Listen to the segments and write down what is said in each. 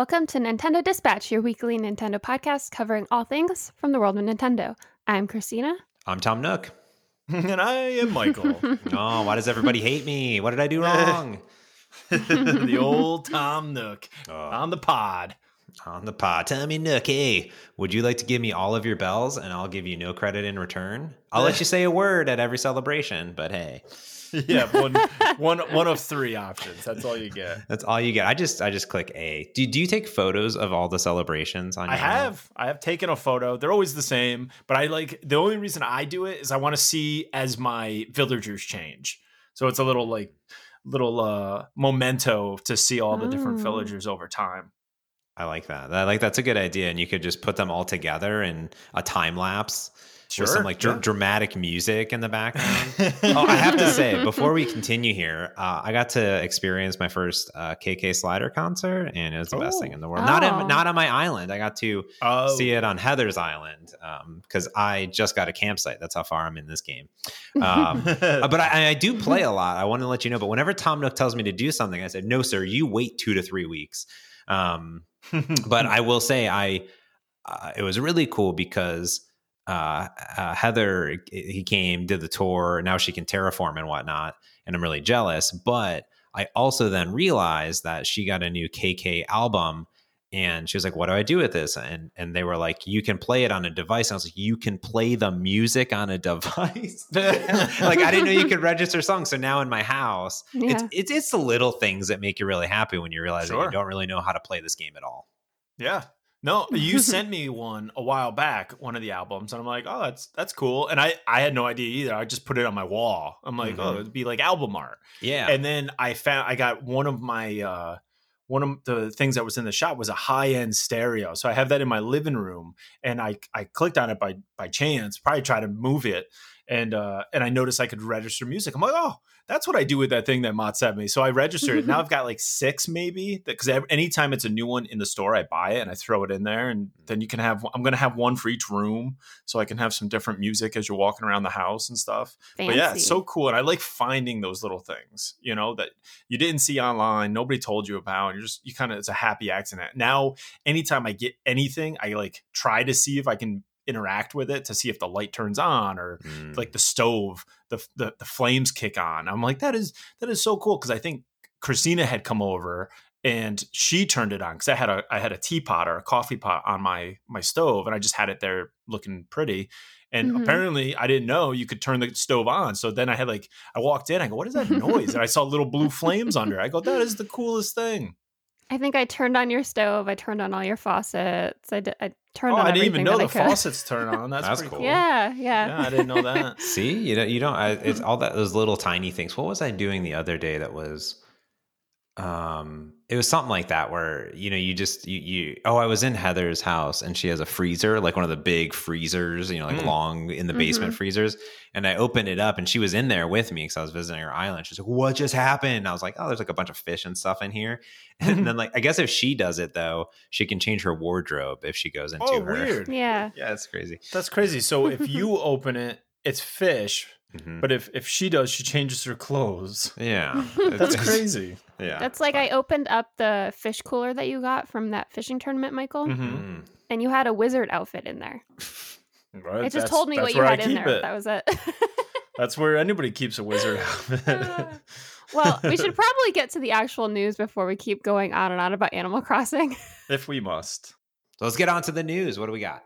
Welcome to Nintendo Dispatch, your weekly Nintendo podcast covering all things from the world of Nintendo. I'm Christina. I'm Tom Nook. and I am Michael. oh, why does everybody hate me? What did I do wrong? the old Tom Nook oh. on the pod. On the pod. Tell me, Nook, hey, would you like to give me all of your bells and I'll give you no credit in return? I'll let you say a word at every celebration, but hey. yeah, one, one, one of three options. That's all you get. That's all you get. I just, I just click A. Do, do you take photos of all the celebrations on? Your I have, I have taken a photo. They're always the same, but I like the only reason I do it is I want to see as my villagers change. So it's a little like little uh memento to see all the different mm. villagers over time. I like that. I like that's a good idea, and you could just put them all together in a time lapse Sure, with some like dr- dramatic music in the background. oh, I have to say, before we continue here, uh, I got to experience my first uh, KK Slider concert, and it was the oh. best thing in the world. Oh. Not in, not on my island. I got to oh. see it on Heather's island because um, I just got a campsite. That's how far I'm in this game. Um, uh, but I, I, do play a lot. I want to let you know. But whenever Tom Nook tells me to do something, I said, "No, sir. You wait two to three weeks." Um, but I will say, I uh, it was really cool because uh, uh, Heather, he came, did the tour. Now she can terraform and whatnot. And I'm really jealous. But I also then realized that she got a new KK album and she was like, What do I do with this? And and they were like, You can play it on a device. And I was like, You can play the music on a device. like I didn't know you could register songs. So now in my house, yeah. it's, it's it's the little things that make you really happy when you realize sure. that you don't really know how to play this game at all. Yeah. No, you sent me one a while back, one of the albums, and I'm like, oh, that's that's cool. And I I had no idea either. I just put it on my wall. I'm like, oh, mm-hmm. oh, it'd be like album art. Yeah. And then I found I got one of my uh one of the things that was in the shop was a high end stereo. So I have that in my living room, and I I clicked on it by by chance, probably try to move it, and uh and I noticed I could register music. I'm like, oh, that's what I do with that thing that Mott sent me. So I registered it. Now I've got like six maybe because anytime it's a new one in the store, I buy it and I throw it in there. And then you can have, I'm going to have one for each room so I can have some different music as you're walking around the house and stuff. Fancy. But yeah, it's so cool. And I like finding those little things, you know, that you didn't see online, nobody told you about. And you're just, you kind of, it's a happy accident. Now, anytime I get anything, I like try to see if I can interact with it to see if the light turns on or mm. like the stove the, the the flames kick on. I'm like that is that is so cool because i think christina had come over and she turned it on because i had a i had a teapot or a coffee pot on my my stove and i just had it there looking pretty. And mm-hmm. apparently i didn't know you could turn the stove on. So then i had like i walked in i go what is that noise? And i saw little blue flames under. I go that is the coolest thing I think I turned on your stove. I turned on all your faucets. I, did, I turned oh, on. I didn't even know the faucets turn on. That's, That's cool. cool. Yeah, yeah. Yeah, I didn't know that. See, you know, you don't. I, it's all that those little tiny things. What was I doing the other day that was um it was something like that where you know you just you, you oh i was in heather's house and she has a freezer like one of the big freezers you know like mm. long in the basement mm-hmm. freezers and i opened it up and she was in there with me because i was visiting her island she's like what just happened and i was like oh there's like a bunch of fish and stuff in here and then like i guess if she does it though she can change her wardrobe if she goes into oh, her weird. yeah yeah it's crazy that's crazy so if you open it it's fish Mm-hmm. But if if she does, she changes her clothes. Yeah, that's crazy. Yeah, that's like I opened up the fish cooler that you got from that fishing tournament, Michael, mm-hmm. Mm. and you had a wizard outfit in there. Right, it just told me what you had in there. It. That was it. that's where anybody keeps a wizard outfit. well, we should probably get to the actual news before we keep going on and on about Animal Crossing. if we must. So let's get on to the news. What do we got?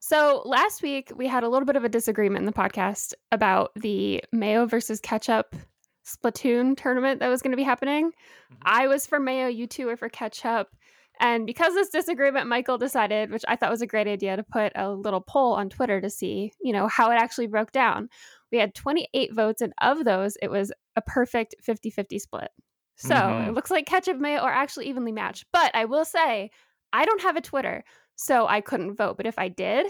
So last week we had a little bit of a disagreement in the podcast about the Mayo versus Ketchup Splatoon tournament that was going to be happening. Mm-hmm. I was for Mayo, you two were for Ketchup. And because this disagreement, Michael decided, which I thought was a great idea, to put a little poll on Twitter to see, you know, how it actually broke down. We had 28 votes, and of those, it was a perfect 50 50 split. So mm-hmm. it looks like ketchup mayo are actually evenly matched. But I will say, I don't have a Twitter so I couldn't vote. But if I did,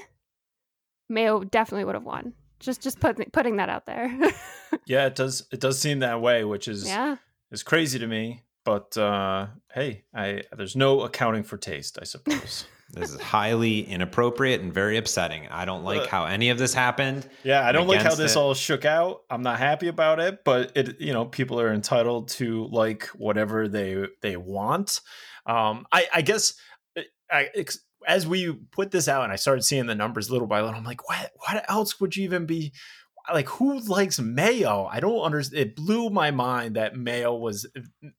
Mayo definitely would have won. Just just putting putting that out there. yeah, it does it does seem that way, which is yeah. is crazy to me. But uh, hey, I there's no accounting for taste, I suppose. this is highly inappropriate and very upsetting. I don't like uh, how any of this happened. Yeah, I don't like how this it. all shook out. I'm not happy about it, but it you know, people are entitled to like whatever they they want. Um, I, I guess I, as we put this out and I started seeing the numbers little by little, I'm like, what? What else would you even be? Like, who likes mayo? I don't understand. It blew my mind that mayo was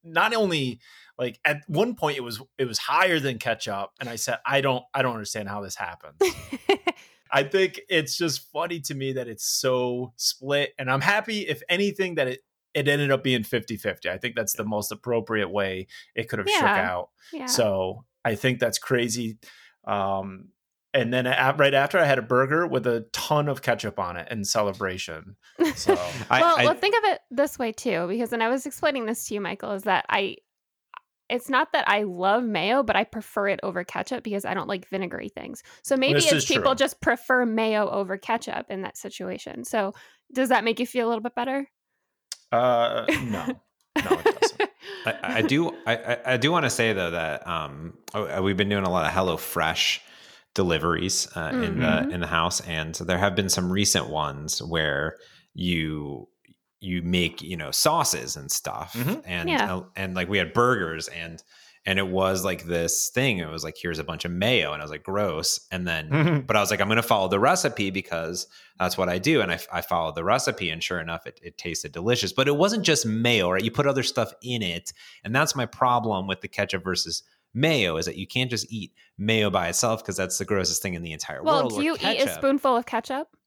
not only like at one point it was it was higher than ketchup, and I said, I don't I don't understand how this happened. I think it's just funny to me that it's so split. And I'm happy, if anything, that it, it ended up being 50 50. I think that's the most appropriate way it could have yeah. shook out. Yeah. So I think that's crazy. Um, and then right after I had a burger with a ton of ketchup on it in celebration. So well, I, well, think of it this way too, because when I was explaining this to you, Michael, is that I it's not that I love mayo, but I prefer it over ketchup because I don't like vinegary things. So maybe this it's people true. just prefer mayo over ketchup in that situation. So does that make you feel a little bit better? Uh, no. no, it doesn't. I, I, do. I, I do want to say though that um, oh, uh, we've been doing a lot of Hello Fresh deliveries uh, mm-hmm. in the mm-hmm. in the house, and there have been some recent ones where you you make you know sauces and stuff mm-hmm. and yeah. uh, and like we had burgers and and it was like this thing it was like here's a bunch of mayo and i was like gross and then mm-hmm. but i was like i'm gonna follow the recipe because that's what i do and i, I followed the recipe and sure enough it, it tasted delicious but it wasn't just mayo right you put other stuff in it and that's my problem with the ketchup versus mayo is that you can't just eat mayo by itself because that's the grossest thing in the entire well, world well do you ketchup, eat a spoonful of ketchup by itself?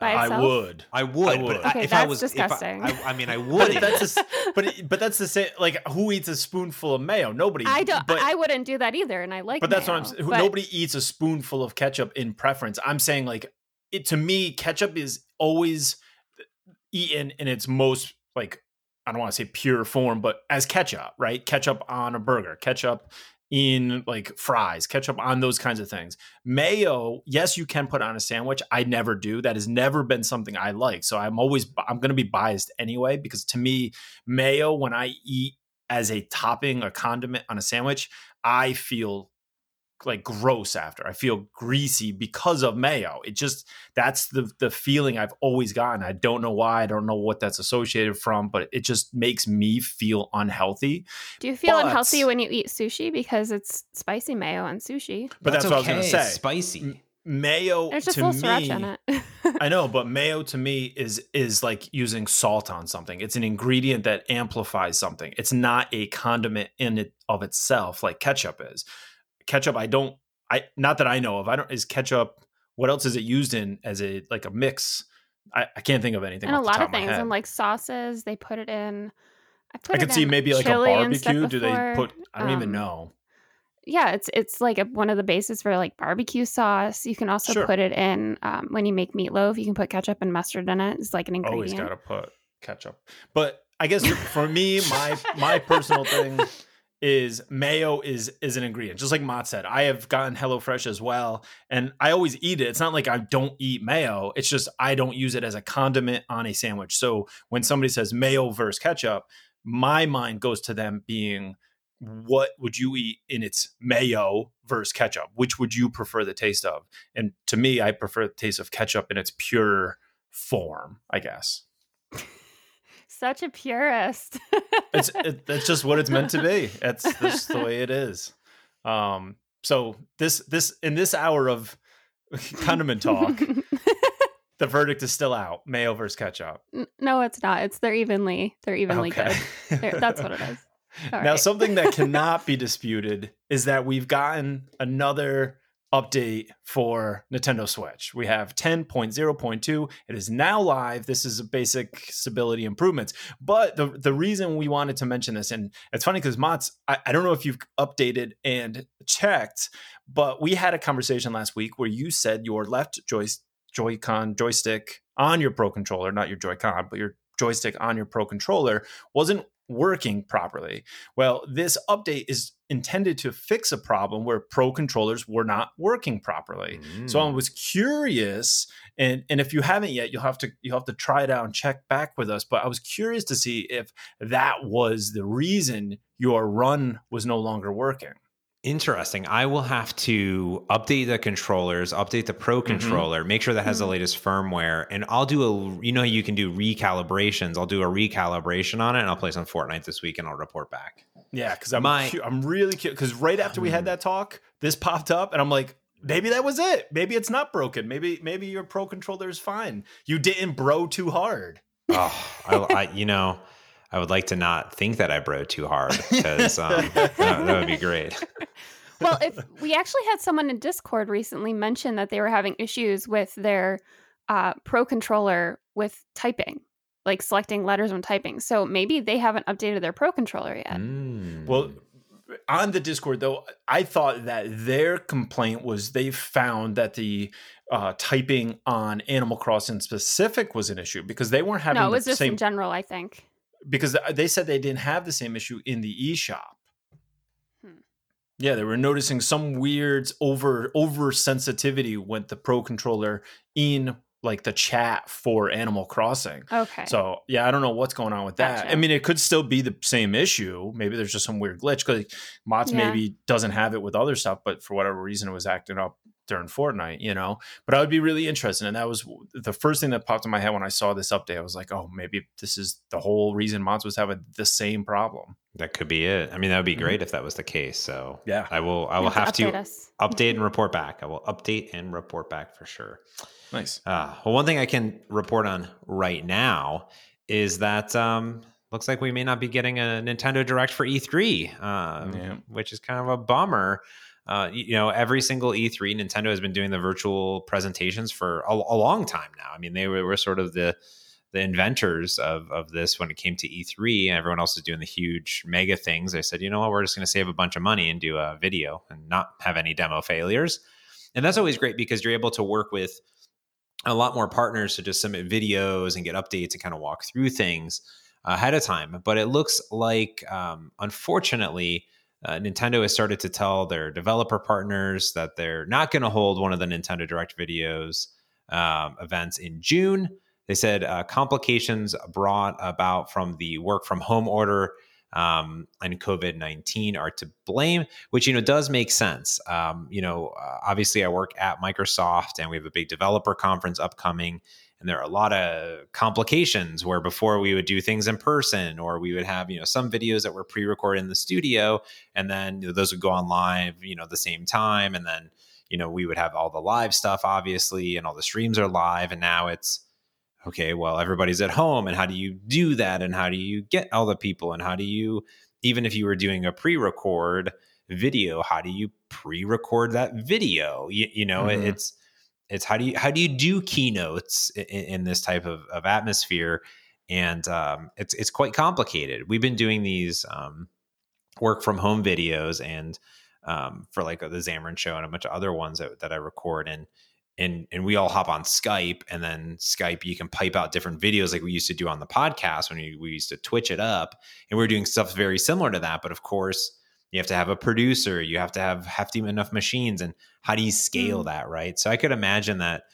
I would. I would. I would. okay, if that's I was, disgusting. I, I, I, mean, I would. but that's a, but but that's the same. Like, who eats a spoonful of mayo? Nobody. I don't. But, I wouldn't do that either, and I like. But that's mayo, what I'm. saying. Nobody eats a spoonful of ketchup in preference. I'm saying like it to me, ketchup is always eaten in its most like I don't want to say pure form, but as ketchup, right? Ketchup on a burger, ketchup in like fries, ketchup on those kinds of things. Mayo, yes, you can put on a sandwich. I never do. That has never been something I like. So I'm always I'm going to be biased anyway because to me, mayo when I eat as a topping, a condiment on a sandwich, I feel like gross after. I feel greasy because of mayo. It just that's the the feeling I've always gotten. I don't know why. I don't know what that's associated from, but it just makes me feel unhealthy. Do you feel but, unhealthy when you eat sushi because it's spicy mayo on sushi? But that's, that's what okay. I was going to say. spicy. mayo There's just to me, in it. I know, but mayo to me is is like using salt on something. It's an ingredient that amplifies something. It's not a condiment in it of itself like ketchup is ketchup i don't i not that i know of. I don't is ketchup what else is it used in as a like a mix? I, I can't think of anything and a lot of things and like sauces they put it in i, put I could see maybe like a barbecue. Do they put i don't um, even know. yeah it's it's like a, one of the bases for like barbecue sauce. You can also sure. put it in um, when you make meatloaf you can put ketchup and mustard in it. It's like an ingredient. always gotta put ketchup. But i guess for me my my personal thing is mayo is is an ingredient just like Mott said. I have gotten HelloFresh as well and I always eat it. It's not like I don't eat mayo. It's just I don't use it as a condiment on a sandwich. So when somebody says mayo versus ketchup my mind goes to them being what would you eat in its mayo versus ketchup? Which would you prefer the taste of? And to me I prefer the taste of ketchup in its pure form I guess such a purist. it's it, that's just what it's meant to be. It's just the way it is. Um, so this this in this hour of condiment talk, the verdict is still out: mayo versus ketchup. No, it's not. It's they're evenly they're evenly okay. good. They're, that's what it is. All now, right. something that cannot be disputed is that we've gotten another update for Nintendo Switch. We have 10.0.2. It is now live. This is a basic stability improvements. But the the reason we wanted to mention this, and it's funny because Mott's, I, I don't know if you've updated and checked, but we had a conversation last week where you said your left joystick Joy-Con joystick on your Pro controller, not your Joy-Con, but your joystick on your Pro controller wasn't working properly. Well, this update is intended to fix a problem where pro controllers were not working properly. Mm. So I mm. was curious and and if you haven't yet you'll have to you'll have to try it out and check back with us but I was curious to see if that was the reason your run was no longer working. Interesting. I will have to update the controllers, update the Pro mm-hmm. controller, mm-hmm. make sure that has mm-hmm. the latest firmware, and I'll do a. You know, you can do recalibrations. I'll do a recalibration on it, and I'll play some Fortnite this week, and I'll report back. Yeah, because I'm My, cu- I'm really curious. Because right after we had hmm. that talk, this popped up, and I'm like, maybe that was it. Maybe it's not broken. Maybe maybe your pro controller is fine. You didn't bro too hard. Oh, I, I you know. I would like to not think that I bro too hard because um, that, that would be great. well, if we actually had someone in Discord recently mention that they were having issues with their uh, pro controller with typing, like selecting letters when typing. So maybe they haven't updated their pro controller yet. Mm. Well, on the Discord though, I thought that their complaint was they found that the uh, typing on Animal Crossing specific was an issue because they weren't having. No, it was just same, in general. I think because they said they didn't have the same issue in the eShop. Hmm. Yeah, they were noticing some weird over over sensitivity with the Pro controller in like the chat for Animal Crossing. Okay. So yeah, I don't know what's going on with that. Gotcha. I mean, it could still be the same issue. Maybe there's just some weird glitch because Mott's yeah. maybe doesn't have it with other stuff, but for whatever reason, it was acting up during Fortnite, you know. But I would be really interested, and that was the first thing that popped in my head when I saw this update. I was like, oh, maybe this is the whole reason Mott's was having the same problem. That could be it. I mean, that would be mm-hmm. great mm-hmm. if that was the case. So yeah, I will. I will have, have to, update, update and report back. I will update and report back for sure. Nice. Uh, well, one thing I can report on right now is that um, looks like we may not be getting a Nintendo Direct for E3, um, yeah. which is kind of a bummer. Uh, you know, every single E3, Nintendo has been doing the virtual presentations for a, a long time now. I mean, they were, were, sort of the the inventors of of this when it came to E3, and everyone else is doing the huge mega things. They said, you know what, we're just going to save a bunch of money and do a video and not have any demo failures. And that's always great because you're able to work with a lot more partners to just submit videos and get updates and kind of walk through things ahead of time. But it looks like, um, unfortunately, uh, Nintendo has started to tell their developer partners that they're not going to hold one of the Nintendo Direct videos um, events in June. They said uh, complications brought about from the work from home order um, and COVID nineteen are to blame, which you know does make sense. Um, you know, uh, obviously, I work at Microsoft, and we have a big developer conference upcoming, and there are a lot of complications where before we would do things in person, or we would have you know some videos that were pre-recorded in the studio, and then you know, those would go on live, you know, the same time, and then you know we would have all the live stuff, obviously, and all the streams are live, and now it's okay, well, everybody's at home, and how do you do that? And how do you get all the people? And how do you, even if you were doing a pre record video, how do you pre record that video? You, you know, mm-hmm. it's, it's how do you how do you do keynotes in, in this type of, of atmosphere and um, it's it's quite complicated we've been doing these um, work from home videos and um, for like the Xamarin show and a bunch of other ones that, that I record and and and we all hop on Skype and then Skype you can pipe out different videos like we used to do on the podcast when we, we used to twitch it up and we are doing stuff very similar to that but of course you have to have a producer you have to have hefty enough machines and how do you scale mm. that right? So I could imagine that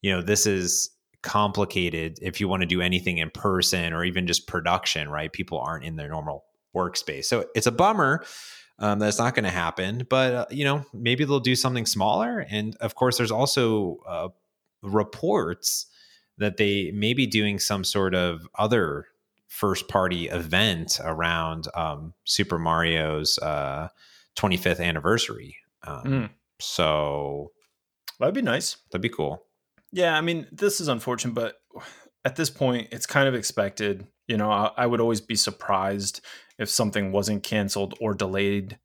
you know this is complicated if you want to do anything in person or even just production right? People aren't in their normal workspace. So it's a bummer um, that's not going to happen. But uh, you know, maybe they'll do something smaller. And of course, there's also uh, reports that they may be doing some sort of other first party event around um, Super Mario's uh, 25th anniversary. Um, mm. So that'd be nice. That'd be cool. Yeah, I mean, this is unfortunate, but at this point, it's kind of expected. You know, I, I would always be surprised if something wasn't canceled or delayed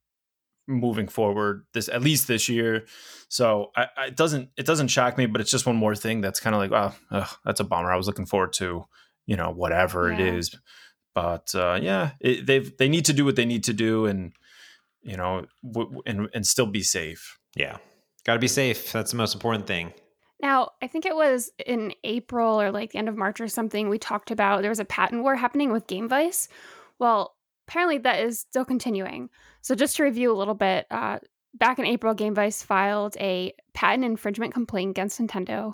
moving forward this at least this year. So I, I, it doesn't it doesn't shock me, but it's just one more thing that's kind of like, oh, ugh, that's a bummer. I was looking forward to, you know, whatever yeah. it is. But uh, yeah, it, they've they need to do what they need to do, and you know, w- and and still be safe. Yeah, got to be safe. That's the most important thing. Now, I think it was in April or like the end of March or something, we talked about there was a patent war happening with GameVice. Well, apparently that is still continuing. So, just to review a little bit, uh, back in April, GameVice filed a patent infringement complaint against Nintendo,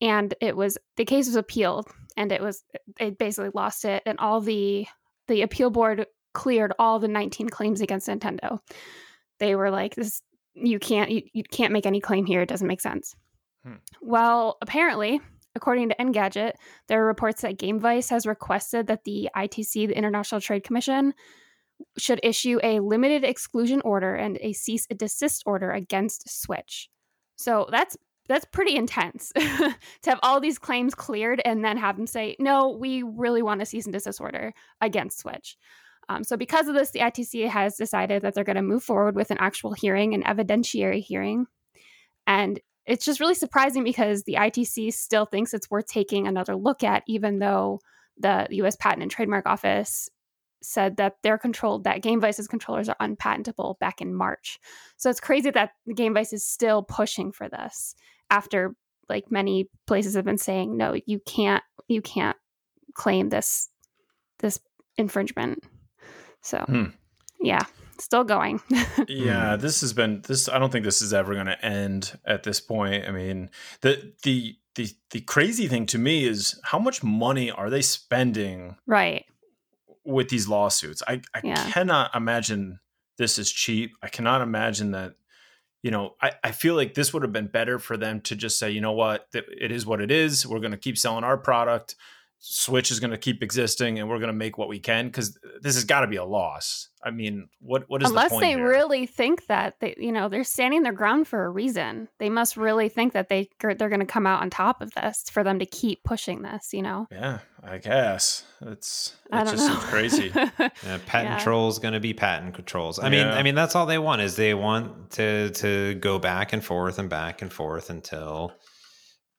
and it was the case was appealed, and it was it basically lost it, and all the the appeal board cleared all the 19 claims against Nintendo. They were like, "This you can't you, you can't make any claim here. It doesn't make sense." Hmm. Well, apparently, according to Engadget, there are reports that GameVice has requested that the ITC, the International Trade Commission, should issue a limited exclusion order and a cease and desist order against Switch. So that's that's pretty intense to have all these claims cleared and then have them say, no, we really want a cease and desist order against Switch. Um, so, because of this, the ITC has decided that they're going to move forward with an actual hearing, an evidentiary hearing. And it's just really surprising because the ITC still thinks it's worth taking another look at, even though the US Patent and Trademark Office said that they're controlled, that GameVice's controllers are unpatentable back in March. So it's crazy that the GameVice is still pushing for this after like many places have been saying, no, you can't, you can't claim this, this infringement. So, hmm. yeah, still going. yeah, hmm. this has been this. I don't think this is ever going to end at this point. I mean, the the the the crazy thing to me is how much money are they spending? Right. With these lawsuits, I I yeah. cannot imagine this is cheap. I cannot imagine that. You know, I, I feel like this would have been better for them to just say, you know what, it is what it is. We're going to keep selling our product Switch is going to keep existing and we're going to make what we can because this has got to be a loss. I mean, what what is unless the they here? really think that they you know they're standing their ground for a reason. They must really think that they they're going to come out on top of this for them to keep pushing this. You know? Yeah, I guess it's it just know. seems crazy. yeah, patent yeah. trolls going to be patent controls. I mean, I mean that's all they want is they want to to go back and forth and back and forth until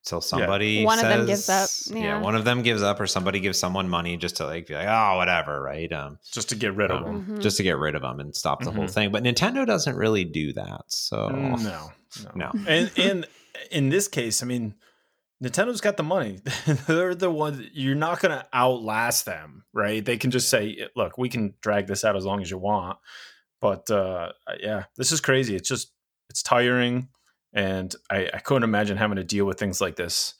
till somebody yeah. one says, of them gives up. Yeah. yeah. one of them gives up, or somebody gives someone money just to like be like, oh, whatever, right? Um, just to get rid of um, them, mm-hmm. just to get rid of them and stop the mm-hmm. whole thing. But Nintendo doesn't really do that, so no, no, no. and and in this case, I mean. Nintendo's got the money. They're the ones you're not going to outlast them, right? They can just say, "Look, we can drag this out as long as you want." But uh, yeah, this is crazy. It's just it's tiring and I, I couldn't imagine having to deal with things like this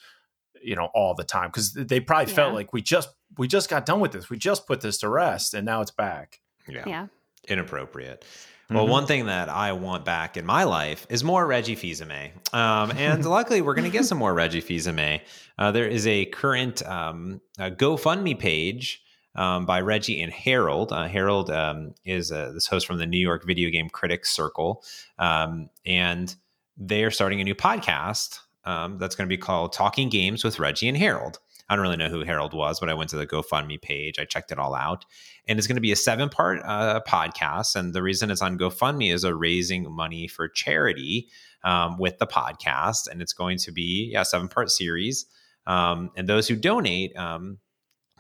you know all the time because they probably yeah. felt like we just we just got done with this we just put this to rest and now it's back yeah, yeah. inappropriate well, mm-hmm. one thing that I want back in my life is more Reggie Fils-Aimé. Um, and luckily, we're going to get some more Reggie Fils-Aimé. Uh, there is a current um, a GoFundMe page um, by Reggie and Harold. Uh, Harold um, is uh, this host from the New York Video Game Critics Circle. Um, and they are starting a new podcast um, that's going to be called Talking Games with Reggie and Harold. I don't really know who Harold was, but I went to the GoFundMe page. I checked it all out. And it's going to be a seven part uh, podcast. And the reason it's on GoFundMe is a raising money for charity um, with the podcast. And it's going to be yeah, a seven part series. Um, and those who donate um,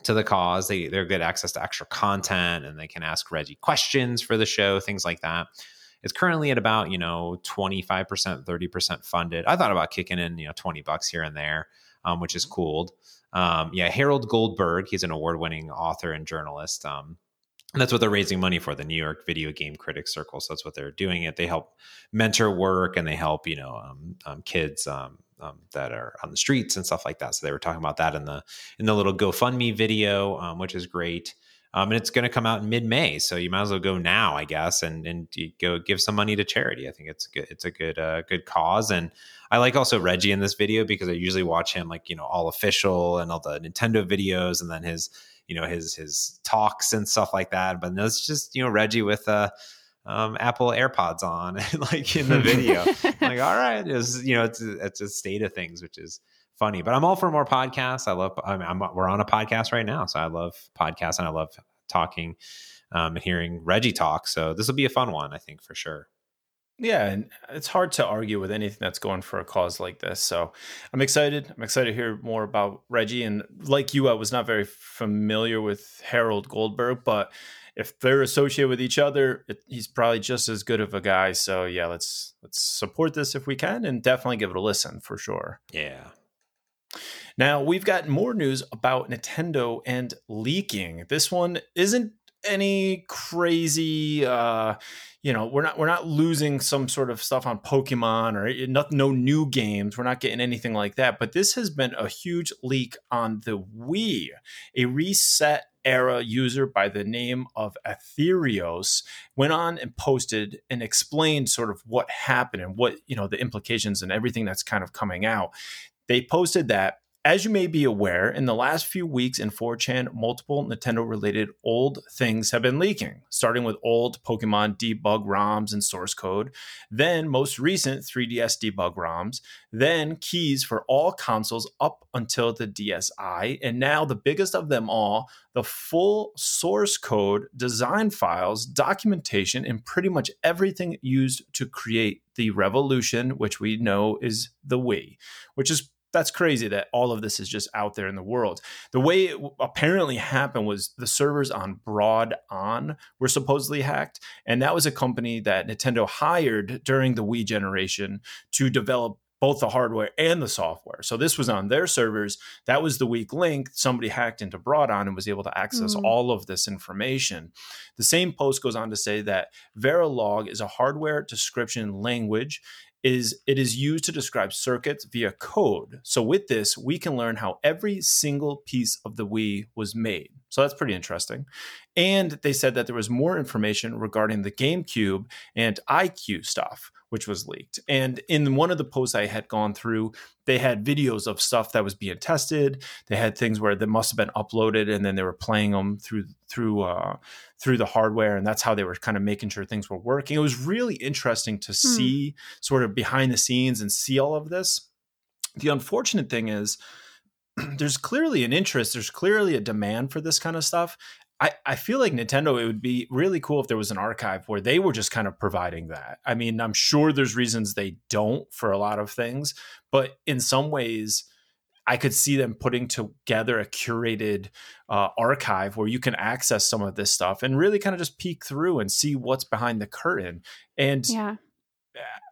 to the cause, they, they're get access to extra content and they can ask Reggie questions for the show, things like that. It's currently at about, you know, 25%, 30% funded. I thought about kicking in, you know, 20 bucks here and there, um, which is mm-hmm. cool. Um, yeah, Harold Goldberg, he's an award winning author and journalist. Um, and that's what they're raising money for the New York Video Game Critics Circle. So that's what they're doing. It they help mentor work and they help you know um, um, kids um, um, that are on the streets and stuff like that. So they were talking about that in the in the little GoFundMe video, um, which is great. Um, and it's going to come out in mid May, so you might as well go now, I guess, and and go give some money to charity. I think it's good. It's a good uh, good cause, and I like also Reggie in this video because I usually watch him like you know all official and all the Nintendo videos, and then his you know his his talks and stuff like that. But it's just you know Reggie with uh um, Apple AirPods on, like in the video. like, all right, it's you know it's it's a state of things, which is funny. But I'm all for more podcasts. I love. I mean, I'm, we're on a podcast right now, so I love podcasts and I love talking um, and hearing Reggie talk. So this will be a fun one, I think, for sure. Yeah, and it's hard to argue with anything that's going for a cause like this. So I'm excited. I'm excited to hear more about Reggie. And like you, I was not very familiar with Harold Goldberg, but if they're associated with each other, it, he's probably just as good of a guy. So yeah, let's let's support this if we can, and definitely give it a listen for sure. Yeah, now, we've got more news about Nintendo and leaking. This one isn't any crazy uh you know we're not we're not losing some sort of stuff on pokemon or not, no new games. We're not getting anything like that. But this has been a huge leak on the wii a reset era user by the name of Aetherios went on and posted and explained sort of what happened and what you know the implications and everything that's kind of coming out they posted that as you may be aware, in the last few weeks in 4chan, multiple Nintendo related old things have been leaking, starting with old Pokemon debug ROMs and source code, then most recent 3DS debug ROMs, then keys for all consoles up until the DSi, and now the biggest of them all, the full source code, design files, documentation, and pretty much everything used to create the revolution, which we know is the Wii, which is that's crazy that all of this is just out there in the world. The way it apparently happened was the servers on Broad On were supposedly hacked, and that was a company that Nintendo hired during the Wii generation to develop both the hardware and the software. So this was on their servers. That was the weak link. Somebody hacked into BroadOn and was able to access mm. all of this information. The same post goes on to say that Verilog is a hardware description language is it is used to describe circuits via code. So with this, we can learn how every single piece of the Wii was made. So that's pretty interesting. And they said that there was more information regarding the GameCube and iQue stuff which was leaked. And in one of the posts I had gone through, they had videos of stuff that was being tested. They had things where they must have been uploaded, and then they were playing them through through uh, through the hardware, and that's how they were kind of making sure things were working. It was really interesting to hmm. see sort of behind the scenes and see all of this. The unfortunate thing is there's clearly an interest, there's clearly a demand for this kind of stuff. I, I feel like Nintendo, it would be really cool if there was an archive where they were just kind of providing that. I mean, I'm sure there's reasons they don't for a lot of things, but in some ways, I could see them putting together a curated uh, archive where you can access some of this stuff and really kind of just peek through and see what's behind the curtain. And yeah.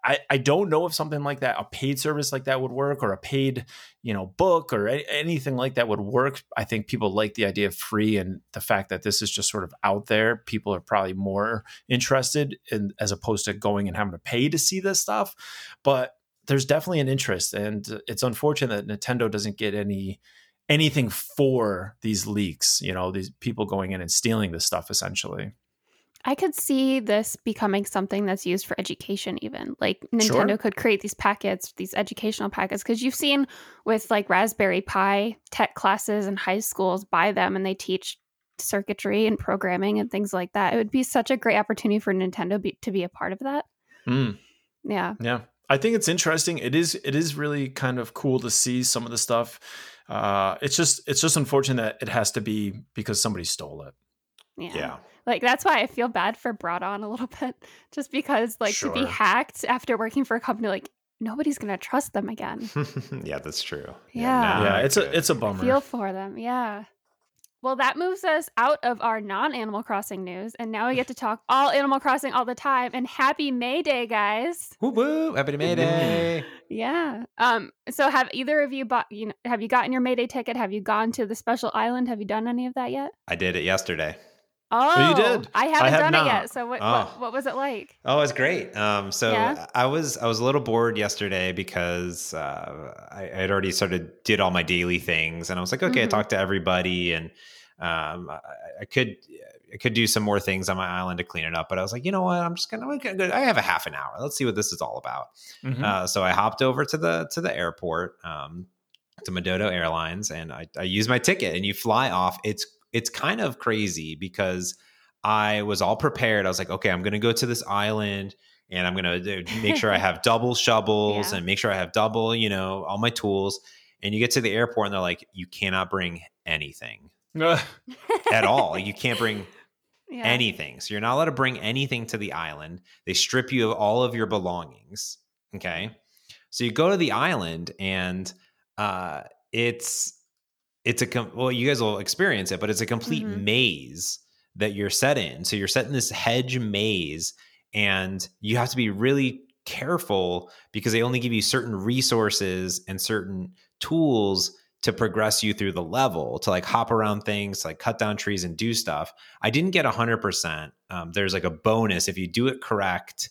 I, I don't know if something like that, a paid service like that would work or a paid, you know, book or a- anything like that would work. I think people like the idea of free and the fact that this is just sort of out there. People are probably more interested in as opposed to going and having to pay to see this stuff. But there's definitely an interest and it's unfortunate that Nintendo doesn't get any anything for these leaks, you know, these people going in and stealing this stuff essentially. I could see this becoming something that's used for education, even. Like Nintendo sure. could create these packets, these educational packets, because you've seen with like Raspberry Pi tech classes in high schools buy them and they teach circuitry and programming and things like that. It would be such a great opportunity for Nintendo be, to be a part of that. Mm. Yeah. Yeah. I think it's interesting. It is it is really kind of cool to see some of the stuff. Uh, it's just it's just unfortunate that it has to be because somebody stole it. Yeah. yeah. Like that's why I feel bad for BroadOn a little bit, just because like sure. to be hacked after working for a company like nobody's gonna trust them again. yeah, that's true. Yeah, yeah, yeah it's a it's a bummer. I feel for them. Yeah. Well, that moves us out of our non Animal Crossing news, and now we get to talk all Animal Crossing all the time. And happy May Day, guys! Woo woo! Happy May Day! yeah. Um. So, have either of you bought? You know, have you gotten your May Day ticket? Have you gone to the special island? Have you done any of that yet? I did it yesterday. Oh, you did. I haven't I have done not. it yet. So what, oh. what, what was it like? Oh, it was great. Um, so yeah? I was I was a little bored yesterday because uh, I, I, had already sort of did all my daily things, and I was like, okay, mm-hmm. I talked to everybody, and um, I, I, could I could do some more things on my island to clean it up. But I was like, you know what? I'm just gonna. I have a half an hour. Let's see what this is all about. Mm-hmm. Uh, so I hopped over to the to the airport. Um, to Mododo Airlines, and I, I use my ticket, and you fly off. It's it's kind of crazy because I was all prepared. I was like, okay, I'm going to go to this island and I'm going to make sure I have double shovels yeah. and make sure I have double, you know, all my tools. And you get to the airport and they're like, you cannot bring anything at all. You can't bring yeah. anything. So you're not allowed to bring anything to the island. They strip you of all of your belongings. Okay. So you go to the island and uh, it's it's a com- well you guys will experience it but it's a complete mm-hmm. maze that you're set in so you're set in this hedge maze and you have to be really careful because they only give you certain resources and certain tools to progress you through the level to like hop around things like cut down trees and do stuff i didn't get 100% um, there's like a bonus. If you do it correct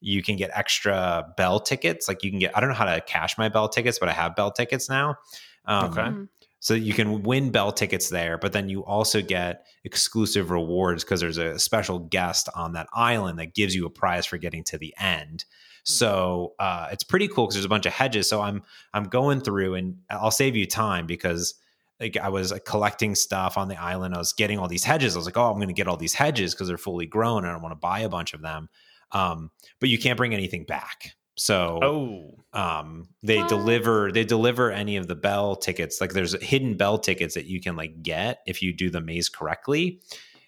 you can get extra bell tickets. Like you can get i don't know how to cash my bell tickets but i have bell tickets now. Um, okay. Mm-hmm. So you can win bell tickets there, but then you also get exclusive rewards because there's a special guest on that island that gives you a prize for getting to the end. So uh, it's pretty cool because there's a bunch of hedges. So I'm I'm going through, and I'll save you time because like I was like, collecting stuff on the island. I was getting all these hedges. I was like, oh, I'm going to get all these hedges because they're fully grown, and I want to buy a bunch of them. Um, but you can't bring anything back. So oh, um, they what? deliver they deliver any of the bell tickets. Like there's hidden bell tickets that you can like get if you do the maze correctly,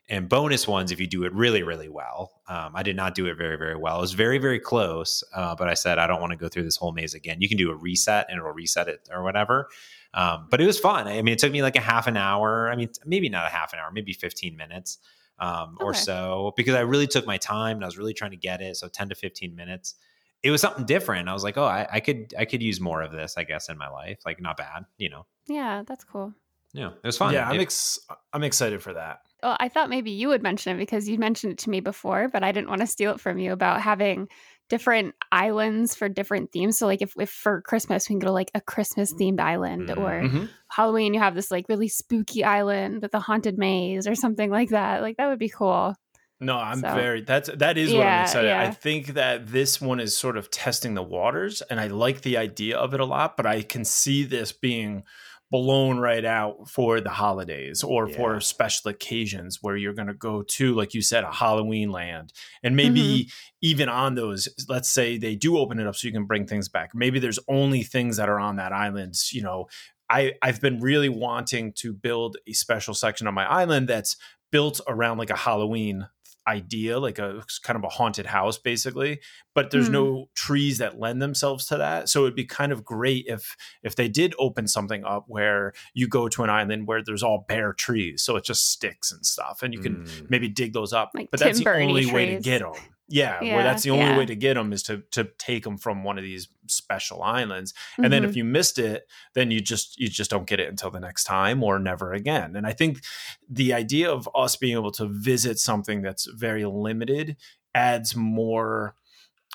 and bonus ones if you do it really really well. Um, I did not do it very very well. It was very very close, uh, but I said I don't want to go through this whole maze again. You can do a reset and it'll reset it or whatever. Um, but it was fun. I mean, it took me like a half an hour. I mean, maybe not a half an hour, maybe 15 minutes um, okay. or so because I really took my time and I was really trying to get it. So 10 to 15 minutes it was something different. I was like, oh, I, I, could I could use more of this, I guess, in my life. Like, not bad, you know. Yeah, that's cool. Yeah, it was fun. Yeah, I'm it, ex- I'm excited for that. Well, I thought maybe you would mention it because you mentioned it to me before, but I didn't want to steal it from you about having different islands for different themes. So, like, if, if for Christmas we can go to like a Christmas themed island, mm-hmm. or mm-hmm. Halloween you have this like really spooky island with a haunted maze or something like that. Like, that would be cool. No, I'm so, very that's that is yeah, what I'm excited. Yeah. I think that this one is sort of testing the waters and I like the idea of it a lot, but I can see this being blown right out for the holidays or yeah. for special occasions where you're going to go to like you said a Halloween land and maybe mm-hmm. even on those let's say they do open it up so you can bring things back. Maybe there's only things that are on that island, you know, I, I've been really wanting to build a special section on my island that's built around like a Halloween idea, like a kind of a haunted house, basically. But there's mm. no trees that lend themselves to that. So it'd be kind of great if if they did open something up where you go to an island where there's all bare trees, so it just sticks and stuff, and you can mm. maybe dig those up. Like but that's the only trees. way to get them. Yeah, yeah, where that's the only yeah. way to get them is to to take them from one of these special islands. And mm-hmm. then if mm-hmm. you missed it, then you just you just don't get it until the next time or never again. And I think the idea of us being able to visit something that's very limited adds more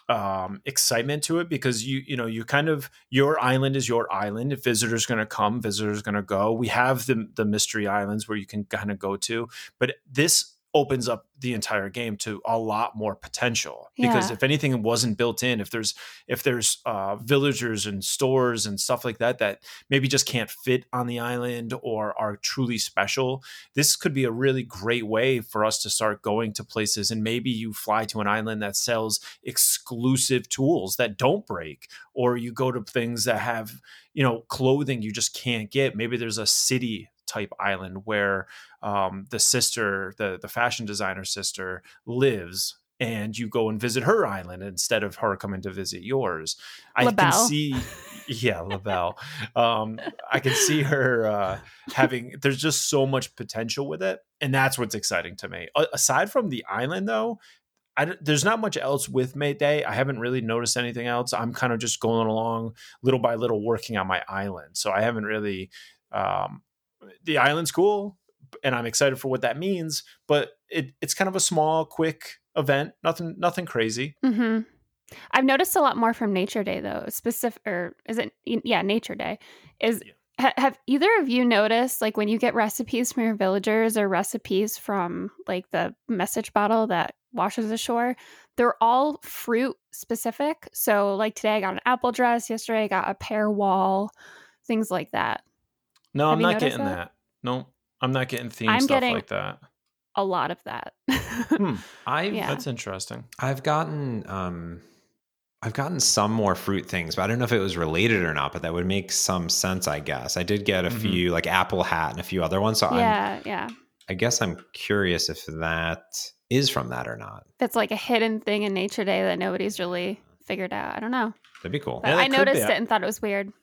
um, excitement to it because you you know you kind of your island is your island. If visitors going to come, visitors going to go. We have the the mystery islands where you can kind of go to, but this opens up the entire game to a lot more potential. Yeah. because if anything wasn't built in if there's if there's uh, villagers and stores and stuff like that that maybe just can't fit on the island or are truly special this could be a really great way for us to start going to places. And maybe you fly to an island that sells exclusive tools that don't break or you go to things that have you know clothing you just can't get. Maybe there's a city type island where um, the sister, the the fashion designer sister, lives, and you go and visit her island instead of her coming to visit yours. I can see, yeah, Lavelle. Um, I can see her uh, having. There's just so much potential with it, and that's what's exciting to me. aside from the island, though, I, there's not much else with Mayday. I haven't really noticed anything else. I'm kind of just going along little by little, working on my island. So I haven't really. Um, the island's cool and I'm excited for what that means. But it, it's kind of a small, quick event. Nothing, nothing crazy. Mm-hmm. I've noticed a lot more from Nature Day though. Specific, or is it? Yeah, Nature Day is. Yeah. Ha- have either of you noticed, like, when you get recipes from your villagers or recipes from like the message bottle that washes ashore, they're all fruit specific. So, like today, I got an apple dress. Yesterday, I got a pear wall. Things like that. No, Have I'm not getting that? that? No, I'm not getting theme I'm stuff getting like that. A lot of that. hmm. I yeah. that's interesting. I've gotten um I've gotten some more fruit things, but I don't know if it was related or not, but that would make some sense, I guess. I did get a mm-hmm. few like apple hat and a few other ones. So yeah, I'm, yeah. I guess I'm curious if that is from that or not. That's like a hidden thing in Nature Day that nobody's really figured out. I don't know. That'd be cool. Yeah, I noticed it and thought it was weird.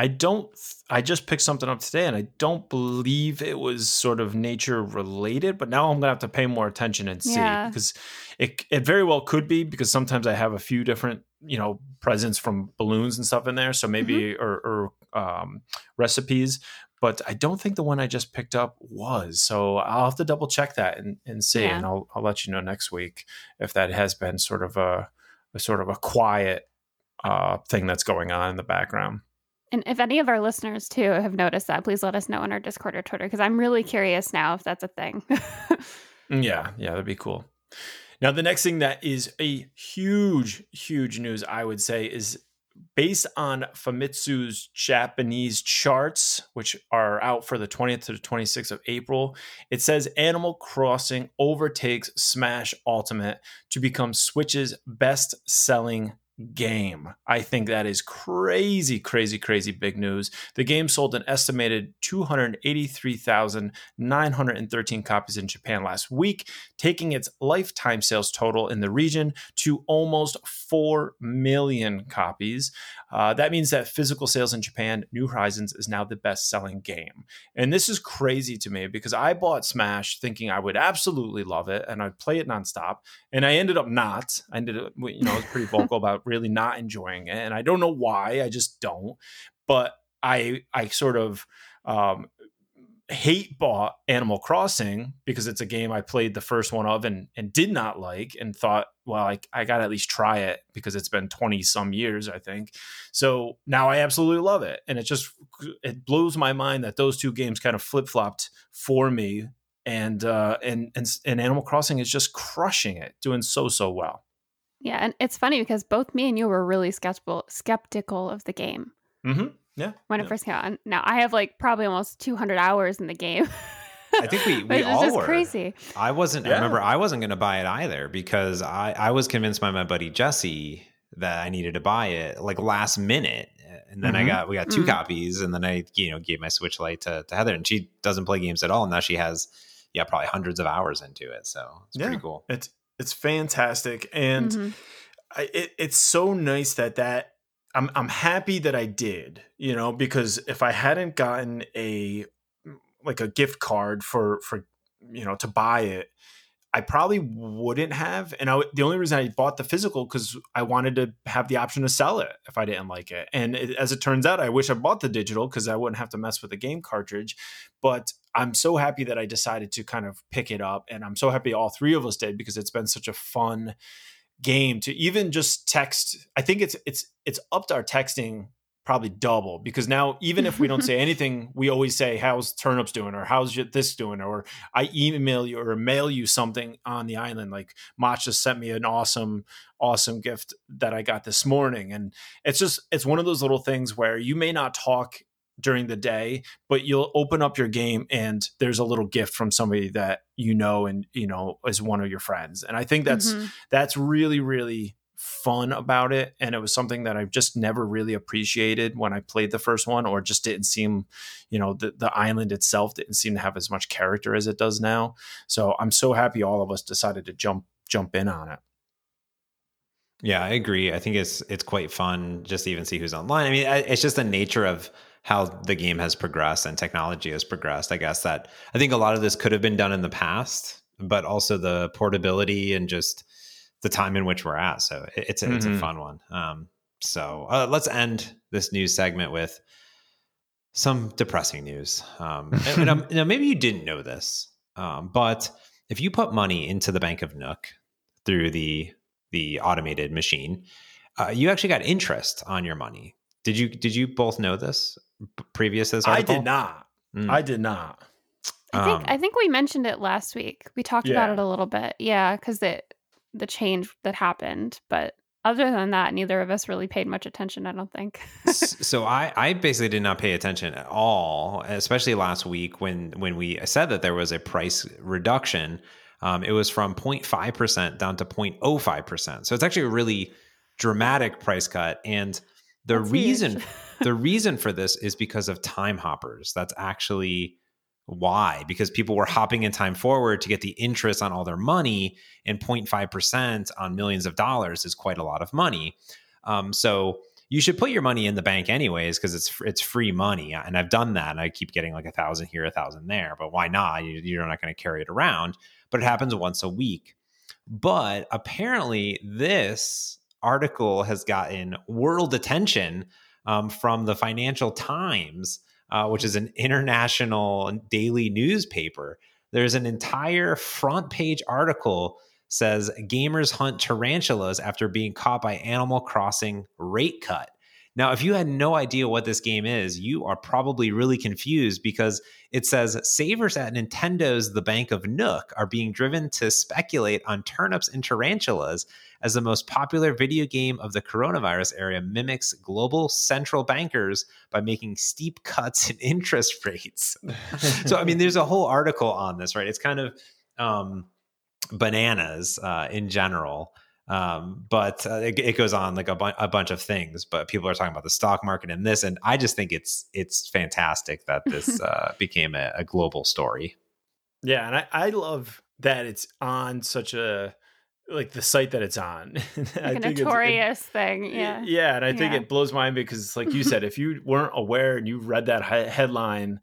I don't. I just picked something up today, and I don't believe it was sort of nature related. But now I'm gonna have to pay more attention and see yeah. because it it very well could be because sometimes I have a few different you know presents from balloons and stuff in there. So maybe mm-hmm. or, or um, recipes. But I don't think the one I just picked up was. So I'll have to double check that and, and see, yeah. and I'll I'll let you know next week if that has been sort of a, a sort of a quiet uh, thing that's going on in the background. And if any of our listeners too have noticed that, please let us know on our Discord or Twitter because I'm really curious now if that's a thing. Mm, yeah, yeah, that'd be cool. Now, the next thing that is a huge, huge news, I would say, is based on Famitsu's Japanese charts, which are out for the 20th to the 26th of April, it says Animal Crossing overtakes Smash Ultimate to become Switch's best selling game. I think that is crazy, crazy, crazy big news. The game sold an estimated 283,913 copies in Japan last week, taking its lifetime sales total in the region to almost 4 million copies. Uh, that means that physical sales in Japan, New Horizons is now the best selling game. And this is crazy to me because I bought Smash thinking I would absolutely love it and I'd play it nonstop. And I ended up not. I ended up, you know, I was pretty vocal about really not enjoying it. And I don't know why, I just don't. But I, I sort of, um, hate bought Animal Crossing because it's a game I played the first one of and and did not like and thought, well, I, I got to at least try it because it's been 20 some years, I think. So now I absolutely love it. And it just, it blows my mind that those two games kind of flip flopped for me. And, uh, and, and, and Animal Crossing is just crushing it, doing so, so well. Yeah. And it's funny because both me and you were really skeptical, skeptical of the game. Mm-hmm. Yeah. When yeah. it first came out. Now I have like probably almost 200 hours in the game. I think we, we all just were. crazy. I wasn't. Yeah. I remember I wasn't going to buy it either because I I was convinced by my buddy Jesse that I needed to buy it like last minute, and then mm-hmm. I got we got 2 mm-hmm. copies, and then I you know gave my Switch Lite to, to Heather, and she doesn't play games at all. And now she has yeah probably hundreds of hours into it, so it's yeah. pretty cool. It's it's fantastic, and mm-hmm. I, it, it's so nice that that I'm I'm happy that I did, you know, because if I hadn't gotten a like a gift card for for you know to buy it, I probably wouldn't have. And I the only reason I bought the physical because I wanted to have the option to sell it if I didn't like it. And it, as it turns out, I wish I bought the digital because I wouldn't have to mess with the game cartridge. But I'm so happy that I decided to kind of pick it up, and I'm so happy all three of us did because it's been such a fun game to even just text i think it's it's it's upped our texting probably double because now even if we don't say anything we always say how's turnips doing? or how's this doing? or i email you or mail you something on the island like mach just sent me an awesome awesome gift that i got this morning. And it's just it's one of those little things where you may not talk during the day, but you'll open up your game and there's a little gift from somebody that you know and you know is one of your friends. And I think that's mm-hmm. that's really really fun about it and it was something that I've just never really appreciated when I played the first one or just didn't seem, you know, the the island itself didn't seem to have as much character as it does now. So I'm so happy all of us decided to jump jump in on it. Yeah, I agree. I think it's it's quite fun just to even see who's online. I mean, it's just the nature of how the game has progressed and technology has progressed. I guess that I think a lot of this could have been done in the past, but also the portability and just the time in which we're at. So it's a, mm-hmm. it's a fun one. Um, so uh, let's end this news segment with some depressing news. Um, and, and um, now maybe you didn't know this, um, but if you put money into the Bank of Nook through the the automated machine, uh, you actually got interest on your money. Did you did you both know this? Previous this article? I did not. Mm. I did not. I think um, I think we mentioned it last week. We talked yeah. about it a little bit. Yeah, because it the change that happened, but other than that, neither of us really paid much attention. I don't think. so I, I basically did not pay attention at all, especially last week when when we said that there was a price reduction. Um, it was from 0.5 percent down to 0.05 percent. So it's actually a really dramatic price cut, and the That's reason the reason for this is because of time hoppers. That's actually why because people were hopping in time forward to get the interest on all their money and 0.5% on millions of dollars is quite a lot of money. Um, so you should put your money in the bank anyways because it's it's free money and i've done that and i keep getting like a thousand here a thousand there but why not? You're not going to carry it around but it happens once a week. But apparently this article has gotten world attention um, from the Financial Times, uh, which is an international daily newspaper. There's an entire front page article says gamers hunt tarantulas after being caught by Animal Crossing rate cut. Now, if you had no idea what this game is, you are probably really confused because it says savers at Nintendo's The Bank of Nook are being driven to speculate on turnips and tarantulas as the most popular video game of the coronavirus era mimics global central bankers by making steep cuts in interest rates. so, I mean, there's a whole article on this, right? It's kind of um, bananas uh, in general. Um, but uh, it, it, goes on like a, bu- a, bunch of things. But people are talking about the stock market and this, and I just think it's it's fantastic that this uh, became a, a, global story. Yeah, and I, I love that it's on such a like the site that it's on. like a notorious it, thing. Yeah. Yeah. And I think yeah. it blows my mind because, like you said, if you weren't aware and you read that headline,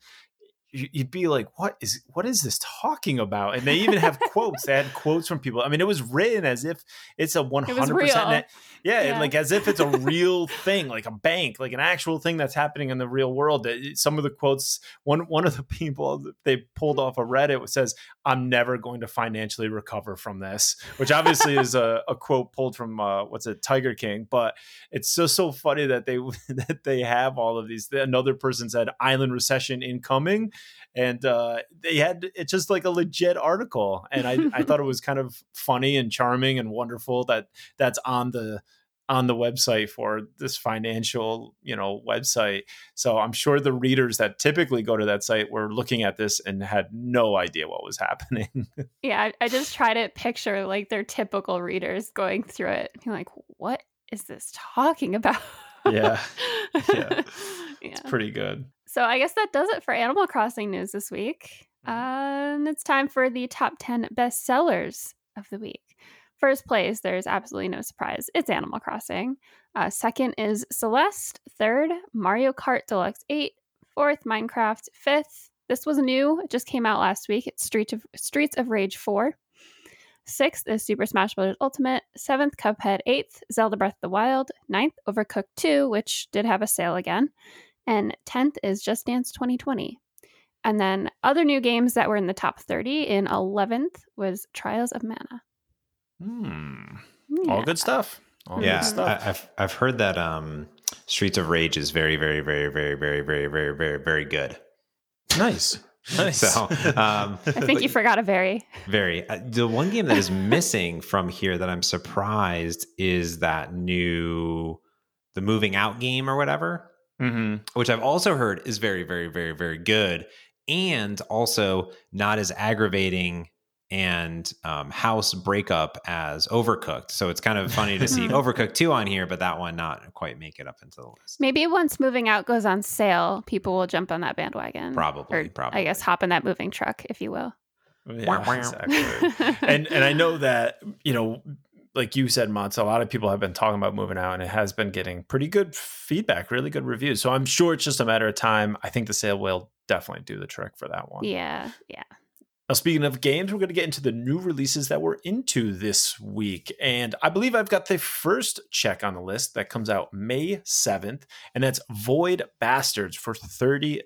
you'd be like, "What is what is this talking about?" And they even have quotes. They had quotes from people. I mean, it was written as if it's a one hundred percent. Yeah, yeah, like as if it's a real thing, like a bank, like an actual thing that's happening in the real world. Some of the quotes, one one of the people they pulled off a Reddit says, "I'm never going to financially recover from this," which obviously is a, a, quote pulled from uh, what's it, Tiger King. But it's just so funny that they that they have all of these. Another person said, "Island recession incoming." And uh, they had it's just like a legit article and I, I thought it was kind of funny and charming and wonderful that that's on the on the website for this financial you know website. So i'm sure the readers that typically go to that site were looking at this and had no idea what was happening. Yeah I, I just try to picture like their typical readers going through it and like what is this talking about? Yeah. Yeah. It's pretty good so I guess that does it for Animal Crossing news this week. And it's time for the top 10 bestsellers of the week. First place, there's absolutely no surprise. It's Animal Crossing. Uh, second is Celeste. Third, Mario Kart Deluxe 8. Fourth, Minecraft. Fifth, this was new. It just came out last week. It's Street of, Streets of Rage 4. Sixth is Super Smash Bros. Ultimate. Seventh, Cuphead. Eighth, Zelda Breath of the Wild. Ninth, Overcooked 2, which did have a sale again and 10th is Just Dance 2020. And then other new games that were in the top 30 in 11th was Trials of Mana. Hmm. Yeah. All good stuff. All yeah, good stuff. I, have I've heard that um, Streets of Rage is very, very, very, very, very, very, very, very, very good. Nice. Nice. So, um, I think you forgot a very, very. Uh, the one game that is missing from here that I'm surprised is that new, the moving out game or whatever mm-hmm. which I've also heard is very, very, very, very good, and also not as aggravating and um, house breakup as Overcooked. So it's kind of funny to see Overcooked 2 on here, but that one not quite make it up into the list. Maybe once moving out goes on sale, people will jump on that bandwagon. Probably, or, probably. I guess hop in that moving truck, if you will. Yeah, exactly. and and I know that you know like you said, Mats, a lot of people have been talking about moving out and it has been getting pretty good feedback, really good reviews. So I'm sure it's just a matter of time. I think the sale will definitely do the trick for that one. Yeah. Yeah. Now, speaking of games, we're going to get into the new releases that we're into this week. And I believe I've got the first check on the list that comes out May 7th, and that's Void Bastards for $30.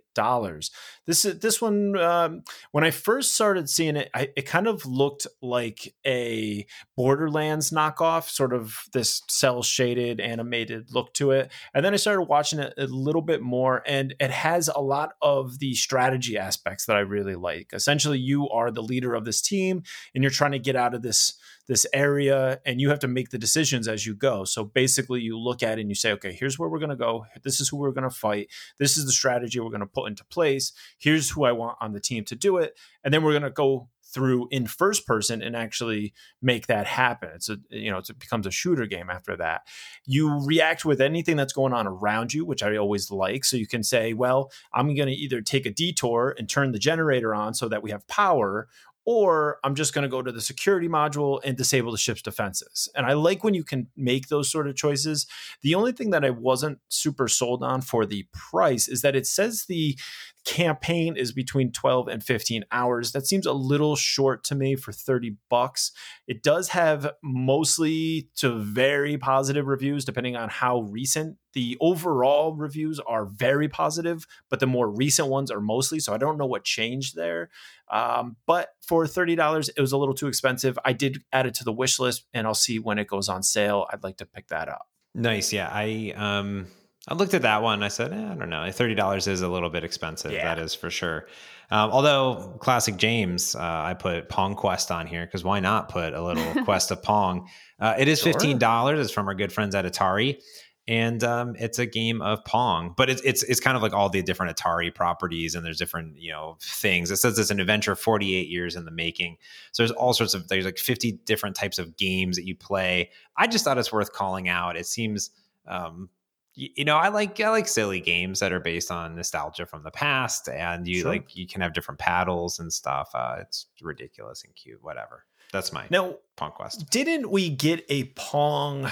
This is this one, um, when I first started seeing it, I, it kind of looked like a Borderlands knockoff, sort of this cel shaded animated look to it. And then I started watching it a little bit more, and it has a lot of the strategy aspects that I really like. Essentially, you are the leader of this team and you're trying to get out of this this area and you have to make the decisions as you go. So basically you look at it and you say okay here's where we're going to go. This is who we're going to fight. This is the strategy we're going to put into place. Here's who i want on the team to do it. And then we're going to go through in first person and actually make that happen. It's a you know it becomes a shooter game after that. You react with anything that's going on around you, which I always like. So you can say, well, I'm going to either take a detour and turn the generator on so that we have power, or I'm just going to go to the security module and disable the ship's defenses. And I like when you can make those sort of choices. The only thing that I wasn't super sold on for the price is that it says the campaign is between 12 and 15 hours. That seems a little short to me for 30 bucks. It does have mostly to very positive reviews depending on how recent. The overall reviews are very positive, but the more recent ones are mostly. So I don't know what changed there. Um, but for $30, it was a little too expensive. I did add it to the wish list and I'll see when it goes on sale. I'd like to pick that up. Nice. Yeah. I, um, I looked at that one. I said, eh, I don't know. Thirty dollars is a little bit expensive. Yeah. That is for sure. Um, although classic James, uh, I put Pong Quest on here because why not put a little quest of Pong? Uh, it is fifteen dollars. It's from our good friends at Atari, and um, it's a game of Pong. But it's it's it's kind of like all the different Atari properties, and there's different you know things. It says it's an adventure forty eight years in the making. So there's all sorts of there's like fifty different types of games that you play. I just thought it's worth calling out. It seems um, you know, I like I like silly games that are based on nostalgia from the past, and you sure. like you can have different paddles and stuff. Uh, it's ridiculous and cute. Whatever. That's my now Pong Quest. Didn't we get a Pong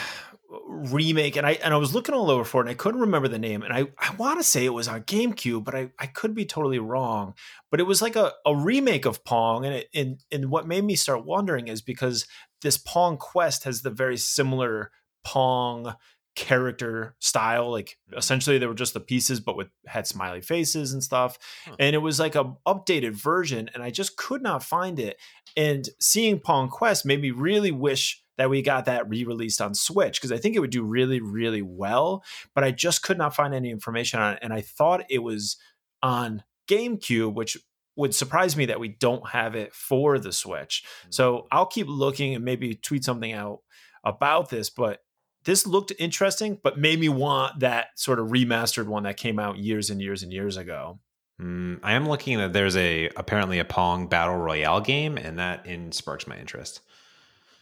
remake? And I and I was looking all over for it, and I couldn't remember the name. And I I want to say it was on GameCube, but I I could be totally wrong. But it was like a, a remake of Pong, and it and and what made me start wondering is because this Pong Quest has the very similar Pong character style like essentially they were just the pieces but with had smiley faces and stuff huh. and it was like a updated version and i just could not find it and seeing pong quest made me really wish that we got that re-released on switch because i think it would do really really well but i just could not find any information on it and i thought it was on gamecube which would surprise me that we don't have it for the switch mm-hmm. so i'll keep looking and maybe tweet something out about this but this looked interesting, but made me want that sort of remastered one that came out years and years and years ago. Mm, I am looking that there's a apparently a Pong battle royale game, and that in sparks my interest.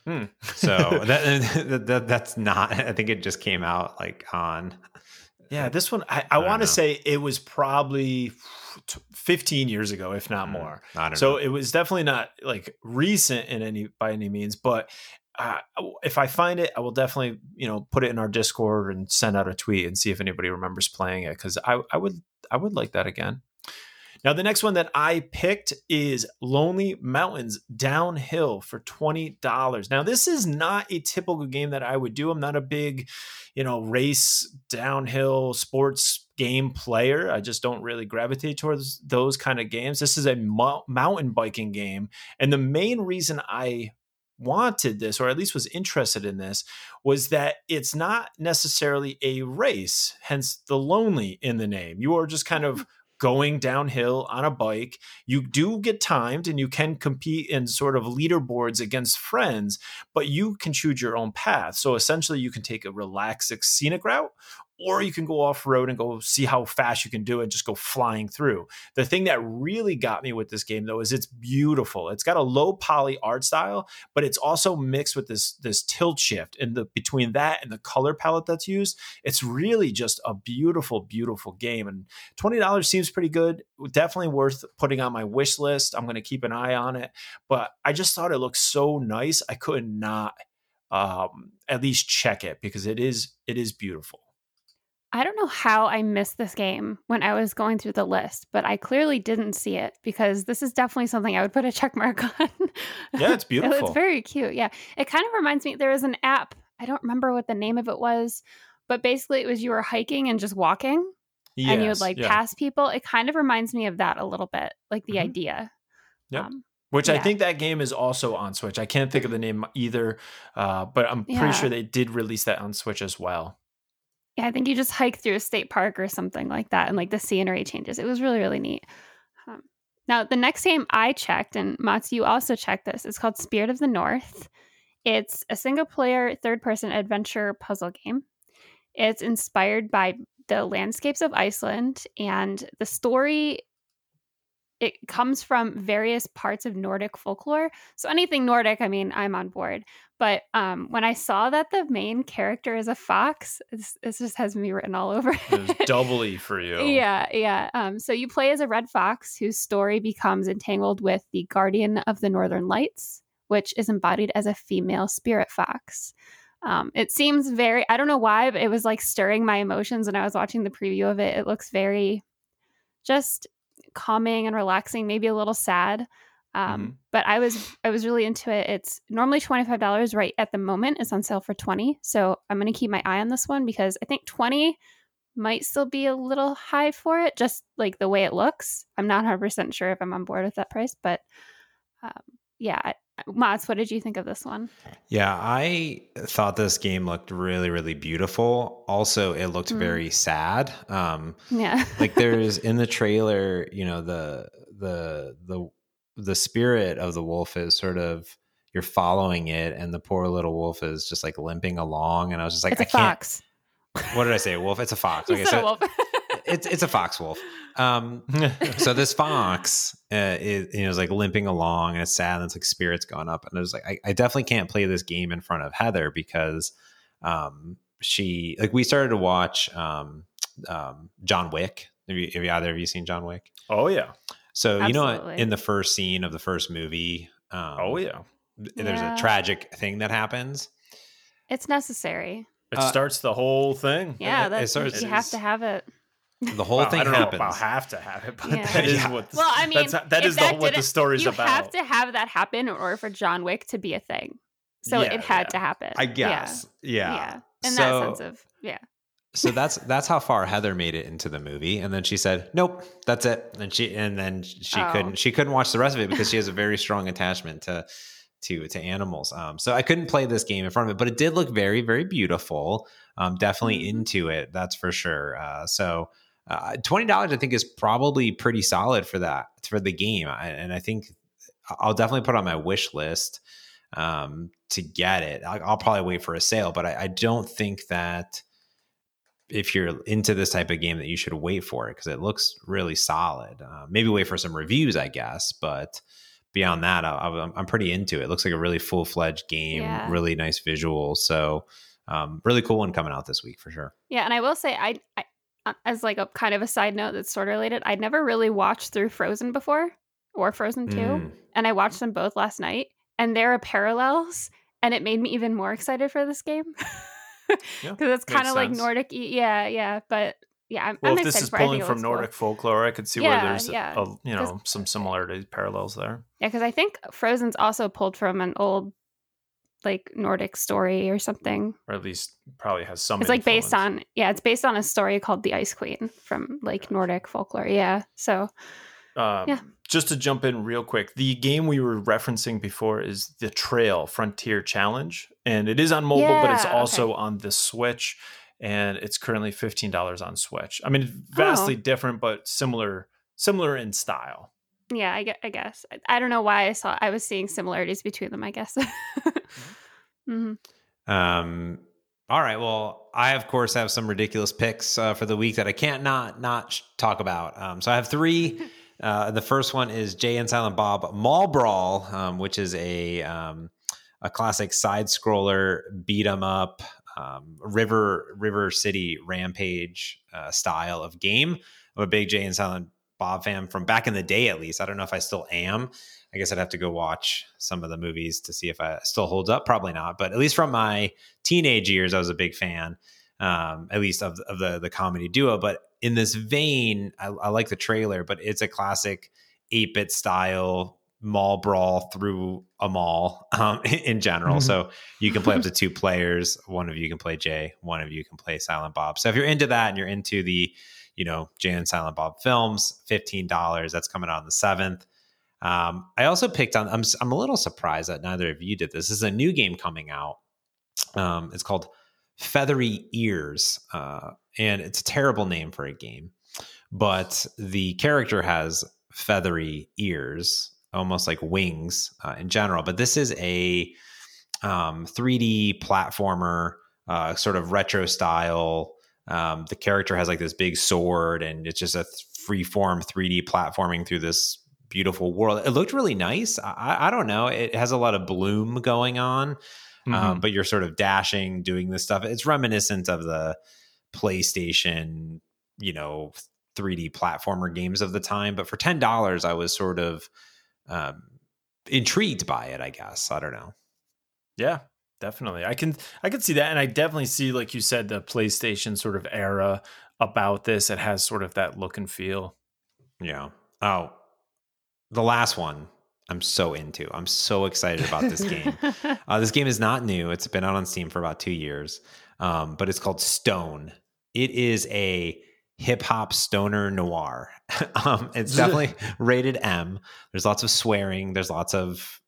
Hmm. so that, that, that's not. I think it just came out like on. Yeah, this one I, I, I want to say it was probably 15 years ago, if not mm, more. so know. it was definitely not like recent in any by any means, but if I find it, I will definitely you know put it in our Discord and send out a tweet and see if anybody remembers playing it because I I would I would like that again. Now the next one that I picked is Lonely Mountains Downhill for twenty dollars. Now this is not a typical game that I would do. I'm not a big you know race downhill sports game player. I just don't really gravitate towards those kind of games. This is a mo- mountain biking game, and the main reason I wanted this or at least was interested in this was that it's not necessarily a race hence the lonely in the name. You are just kind of mm. going downhill on a bike. You do get timed and you can compete in sort of leaderboards against friends but you can choose your own path. So essentially you can take a relaxed scenic route or you can go off road and go see how fast you can do it, just go flying through. The thing that really got me with this game though is it's beautiful. It's got a low poly art style, but it's also mixed with this this tilt shift and the between that and the color palette that's used. It's really just a beautiful, beautiful game. And twenty dollars seems pretty good. Definitely worth putting on my wish list. I'm to keep an eye on it. But I just thought it looked so nice. I could not um, at least check it because it is it is beautiful. I don't know how I missed this game when I was going through the list, but I clearly didn't see it because this is definitely something I would put a check mark on. Yeah, it's beautiful. it's very cute. Yeah. It kind of reminds me there was an app, I don't remember what the name of it was, but basically it was you were hiking and just walking yes, and you would like yeah. pass people. It kind of reminds me of that a little bit, like the mm-hmm. idea. Yeah. Um, which yeah. I think that game is also on Switch. I can't think of the name either, uh, but I'm pretty yeah. sure they did release that on Switch as well. Yeah, I think you just hike through a state park or something like that, and like the scenery changes. It was really, really neat. Um, now, the next game I checked, and Mats, you also checked this, is called Spirit of the North. It's a single player, third person adventure puzzle game. It's inspired by the landscapes of Iceland, and the story it comes from various parts of Nordic folklore. So anything Nordic, I mean, I'm on board. But um, when I saw that the main character is a fox, this, just has me written all over it. doubly for you. Yeah, yeah. Um, so you play as a red fox whose story becomes entangled with the guardian of the Northern Lights, which is embodied as a female spirit fox. Um, it seems very, I don't know why, but it was like stirring my emotions when I was watching the preview of it. It looks very just calming and relaxing, maybe a little sad. Um, mm-hmm. But I was I was really into it. It's normally twenty five dollars right at the moment. It's on sale for twenty. So I'm going to keep my eye on this one because I think twenty might still be a little high for it, just like the way it looks. I'm not 100 percent sure if I'm on board with that price, but um, yeah, Mats, what did you think of this one? Yeah, I thought this game looked really, really beautiful. Also, it looked mm. very sad. Um, yeah, like there's in the trailer, you know, the the the the spirit of the wolf is sort of you're following it, and the poor little wolf is just like limping along. And I was just like, I can't. it's I fox. What did I say? Wolf? It's a fox. Okay, so a wolf. It's it's a fox wolf. Um, so this fox uh, is you know is like limping along and it's sad and it's like spirits going up and I was like I, I definitely can't play this game in front of Heather because um, she like we started to watch um, um, John Wick. Have you, have you either of you seen John Wick? Oh yeah. So Absolutely. you know in the first scene of the first movie. Um, oh yeah. There's yeah. a tragic thing that happens. It's necessary. It uh, starts the whole thing. Yeah, that's, you have to have it. The whole well, thing I don't happens. Know about have to have it, but yeah. that is yeah. what. The, well, I mean, that's, that is the, what the story's you about. You have to have that happen in order for John Wick to be a thing. So yeah, it had to happen. I guess. Yeah. Yeah. In so, that sense of yeah. so that's that's how far Heather made it into the movie, and then she said, "Nope, that's it." And she and then she oh. couldn't she couldn't watch the rest of it because she has a very strong attachment to to to animals. Um, so I couldn't play this game in front of it, but it did look very very beautiful. Um, definitely mm-hmm. into it, that's for sure. Uh, so uh, twenty dollars, I think, is probably pretty solid for that for the game, I, and I think I'll definitely put on my wish list um, to get it. I'll, I'll, probably wait for a sale, but I, I, don't think that if you're into this type of game that you should wait for it because it looks really solid. Uh, maybe wait for some reviews, I guess, but beyond that, I, am pretty into it. it. Looks like a really full fledged game, yeah. really nice visuals. So. Um, really cool one coming out this week for sure. Yeah, and I will say I, I as like a kind of a side note that's sort of related, I'd never really watched through Frozen before or Frozen 2. Mm. And I watched them both last night and there are parallels and it made me even more excited for this game. Because yeah, it's kind of like Nordic. Yeah, yeah. But yeah, I'm, well, I'm if this is pulling from Nordic cool. folklore, I could see yeah, where there's yeah. a, you know some similarities, parallels there. Yeah, because I think Frozen's also pulled from an old like Nordic story or something. Or at least probably has some. It's influence. like based on yeah, it's based on a story called the Ice Queen from like Nordic folklore. Yeah, so um, yeah. Just to jump in real quick, the game we were referencing before is the Trail Frontier Challenge, and it is on mobile, yeah, but it's also okay. on the Switch, and it's currently fifteen dollars on Switch. I mean, vastly oh. different, but similar similar in style yeah I, I guess I, don't know why i saw i was seeing similarities between them i guess mm-hmm. um all right well i of course have some ridiculous picks uh, for the week that i can't not not talk about um so i have three uh the first one is jay and silent bob mall brawl um, which is a um a classic side scroller beat 'em up um, river river city rampage uh, style of game i'm a big jay and silent Bob fan from back in the day, at least. I don't know if I still am. I guess I'd have to go watch some of the movies to see if I still holds up. Probably not, but at least from my teenage years, I was a big fan, um, at least of, of the the comedy duo. But in this vein, I, I like the trailer, but it's a classic eight bit style mall brawl through a mall um, in general. Mm-hmm. So you can play up to two players. One of you can play Jay. One of you can play Silent Bob. So if you're into that and you're into the you know, Jay and Silent Bob films, $15. That's coming out on the 7th. Um, I also picked on, I'm, I'm a little surprised that neither of you did this. This is a new game coming out. Um, it's called Feathery Ears. Uh, and it's a terrible name for a game, but the character has feathery ears, almost like wings uh, in general. But this is a um, 3D platformer, uh, sort of retro style um, the character has like this big sword, and it's just a free form 3D platforming through this beautiful world. It looked really nice. I, I don't know. It has a lot of bloom going on, um, mm-hmm. um, but you're sort of dashing, doing this stuff. It's reminiscent of the PlayStation, you know, 3D platformer games of the time. But for ten dollars, I was sort of um, intrigued by it. I guess I don't know. Yeah, definitely i can i can see that and i definitely see like you said the playstation sort of era about this it has sort of that look and feel yeah oh the last one i'm so into. I'm so excited about this game. Uh, this game is not new. It's been out on steam for about two years um, but it's called stone. It is a hip hop stoner noir. Um, it's definitely rated m. There's lots of swearing. There's lots of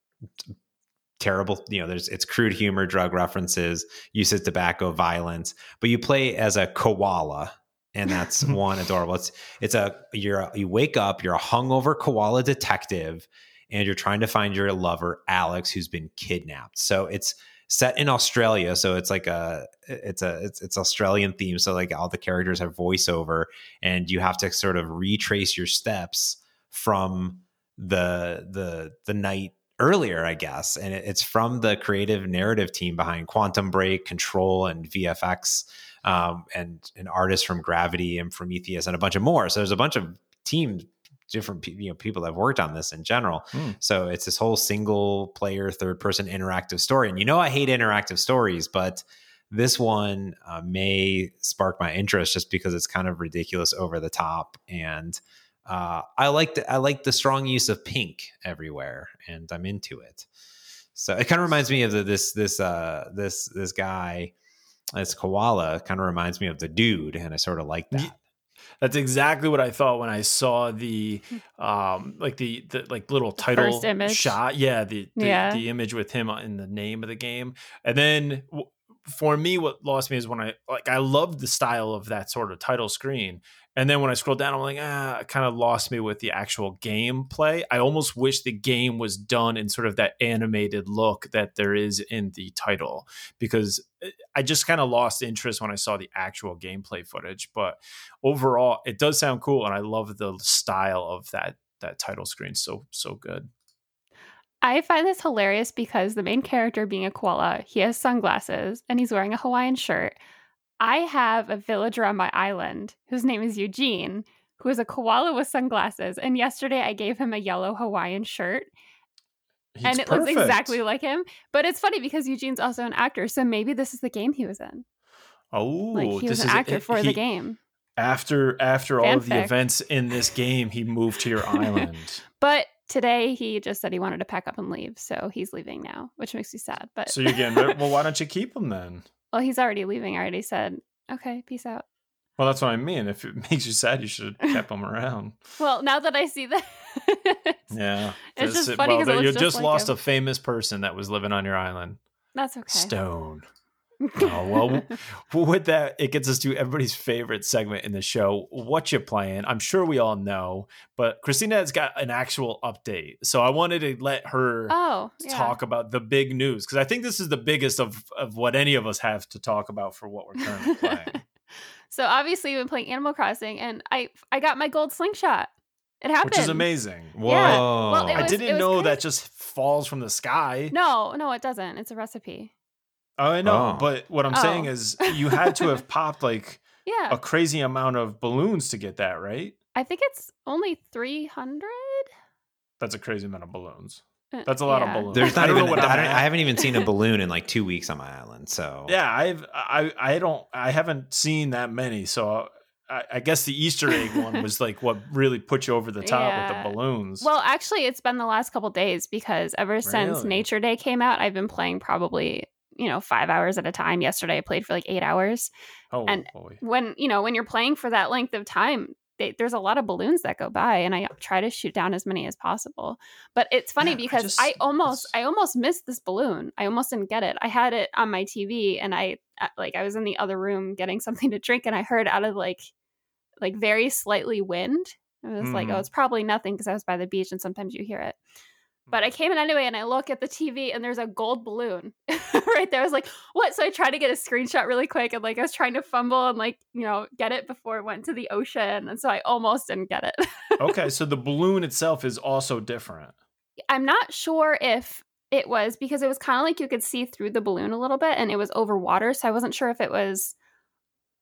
terrible you know there's it's crude humor drug references use of tobacco violence. But you play as a koala and that's one adorable. It's it's a you're you wake up you're a hungover koala detective and you're trying to find your lover alex who's been kidnapped. So it's set in australia so it's like a it's a it's, it's australian theme so like all the characters have voiceover and you have to sort of retrace your steps from the the the night earlier, I guess. And it's from the creative narrative team behind Quantum Break, Control, and VFX, um, and an artist from Gravity and Prometheus, and a bunch of more. So there's a bunch of teams, different you know people that have worked on this in general. Mm. So it's this whole single player, third person interactive story. And you know, I hate interactive stories, but this one uh, may spark my interest just because it's kind of ridiculous, over the top, and uh, I like the I like the strong use of pink everywhere, and I'm into it. So it kind of reminds me of the, this this uh, this this guy, this koala. Kind of reminds me of the dude, and I sort of like that. That's exactly what I thought when I saw the um like the, the like little title shot. Yeah, the the, yeah. the image with him in the name of the game, and then for me, what lost me is when I like I loved the style of that sort of title screen, and then when I scroll down, I'm like, ah, it kind of lost me with the actual gameplay. I almost wish the game was done in sort of that animated look that there is in the title because eh, I just kind of lost interest when I saw the actual gameplay footage. But overall, it does sound cool, and I love the style of that that title screen. So so good. I find this hilarious because the main character being a koala, he has sunglasses and he's wearing a Hawaiian shirt. I have a villager on my island whose name is Eugene, who is a koala with sunglasses. And yesterday I gave him a yellow Hawaiian shirt. He's and it perfect. looks exactly like him. But it's funny because Eugene's also an actor. So maybe this is the game he was in. Oh, like he was an actor for he, the game. After after Fanfic. all of the events in this game, he moved to your island. but today he just said he wanted to pack up and leave. So he's leaving now, which makes me sad. But so you're getting well, why don't you keep him then? Well, he's already leaving. I already said, okay, peace out. Well, that's what I mean. If it makes you sad, you should have kept him around. well, now that I see that, yeah, it's just, just funny because well, you just, just like lost him. a famous person that was living on your island. That's okay. Stone oh, well, with that, it gets us to everybody's favorite segment in the show. What you playing? I'm sure we all know, but Christina has got an actual update. So I wanted to let her oh, yeah. talk about the big news because I think this is the biggest of, of what any of us have to talk about for what we're currently playing. so obviously, we've been playing Animal Crossing, and I I got my gold slingshot. It happened, which is amazing. Whoa! Yeah. Well, was, I didn't know that just falls from the sky. No, no, it doesn't. It's a recipe. Oh, I know, oh. but what I'm oh. saying is you had to have popped like yeah. a crazy amount of balloons to get that, right? I think it's only 300. That's a crazy amount of balloons. Uh, That's a lot yeah. of balloons. There's not I even. I, I, haven't even seen a balloon in like two weeks on my island. So yeah, I've I I don't I haven't seen that many. So I, I guess the Easter egg one was like what really put you over the top yeah. with the balloons. Well, actually, it's been the last couple days because ever since really? Nature Day came out, I've been playing probably you know five hours at a time yesterday i played for like eight hours oh, and boy. when you know when you're playing for that length of time they, there's a lot of balloons that go by and i try to shoot down as many as possible but it's funny yeah, because I, just, I almost i almost missed this balloon i almost didn't get it i had it on my tv and i uh, like i was in the other room getting something to drink and i heard out of like like very slightly wind it was mm. like oh mm-hmm. it's probably nothing because i was by the beach and sometimes you hear it but I came in anyway and I look at the TV and there's a gold balloon right there. I was like, what? So I tried to get a screenshot really quick and like I was trying to fumble and like, you know, get it before it went to the ocean. And so I almost didn't get it. okay. So the balloon itself is also different. I'm not sure if it was because it was kind of like you could see through the balloon a little bit and it was over water. So I wasn't sure if it was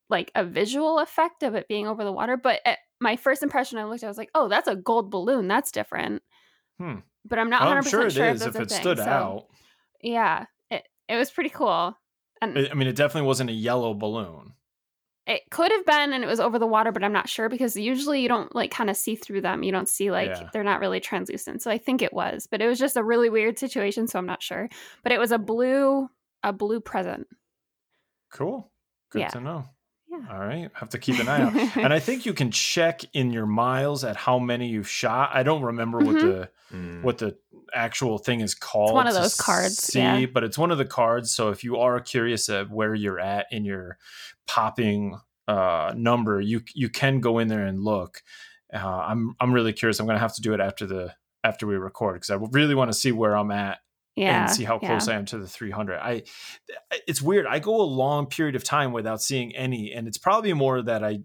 like a visual effect of it being over the water. But at my first impression, I looked, at, I was like, oh, that's a gold balloon. That's different. Hmm but I'm not 100 percent sure sure it is if, if it thing. stood so, out. Yeah, it it was pretty cool. And I mean, it definitely wasn't a yellow balloon. It could have been, and it was over the water, but I'm not sure because usually you don't like kind of see through them. You don't see like yeah. they're not really translucent. So I think it was, but it was just a really weird situation. So I'm not sure. But it was a blue, a blue present. Cool. Good yeah. to know. Yeah. All right. Have to keep an eye out. and I think you can check in your miles at how many you've shot. I don't remember mm-hmm. what the mm. what the actual thing is called. It's one of those cards, see, yeah. but it's one of the cards. So if you are curious of where you're at in your popping uh, number, you you can go in there and look. Uh, I'm I'm really curious. I'm going to have to do it after the after we record because I really want to see where I'm at Yeah. and see how close yeah. I am to the 300. I it's weird. I go a long period of time without seeing any, and it's probably more that I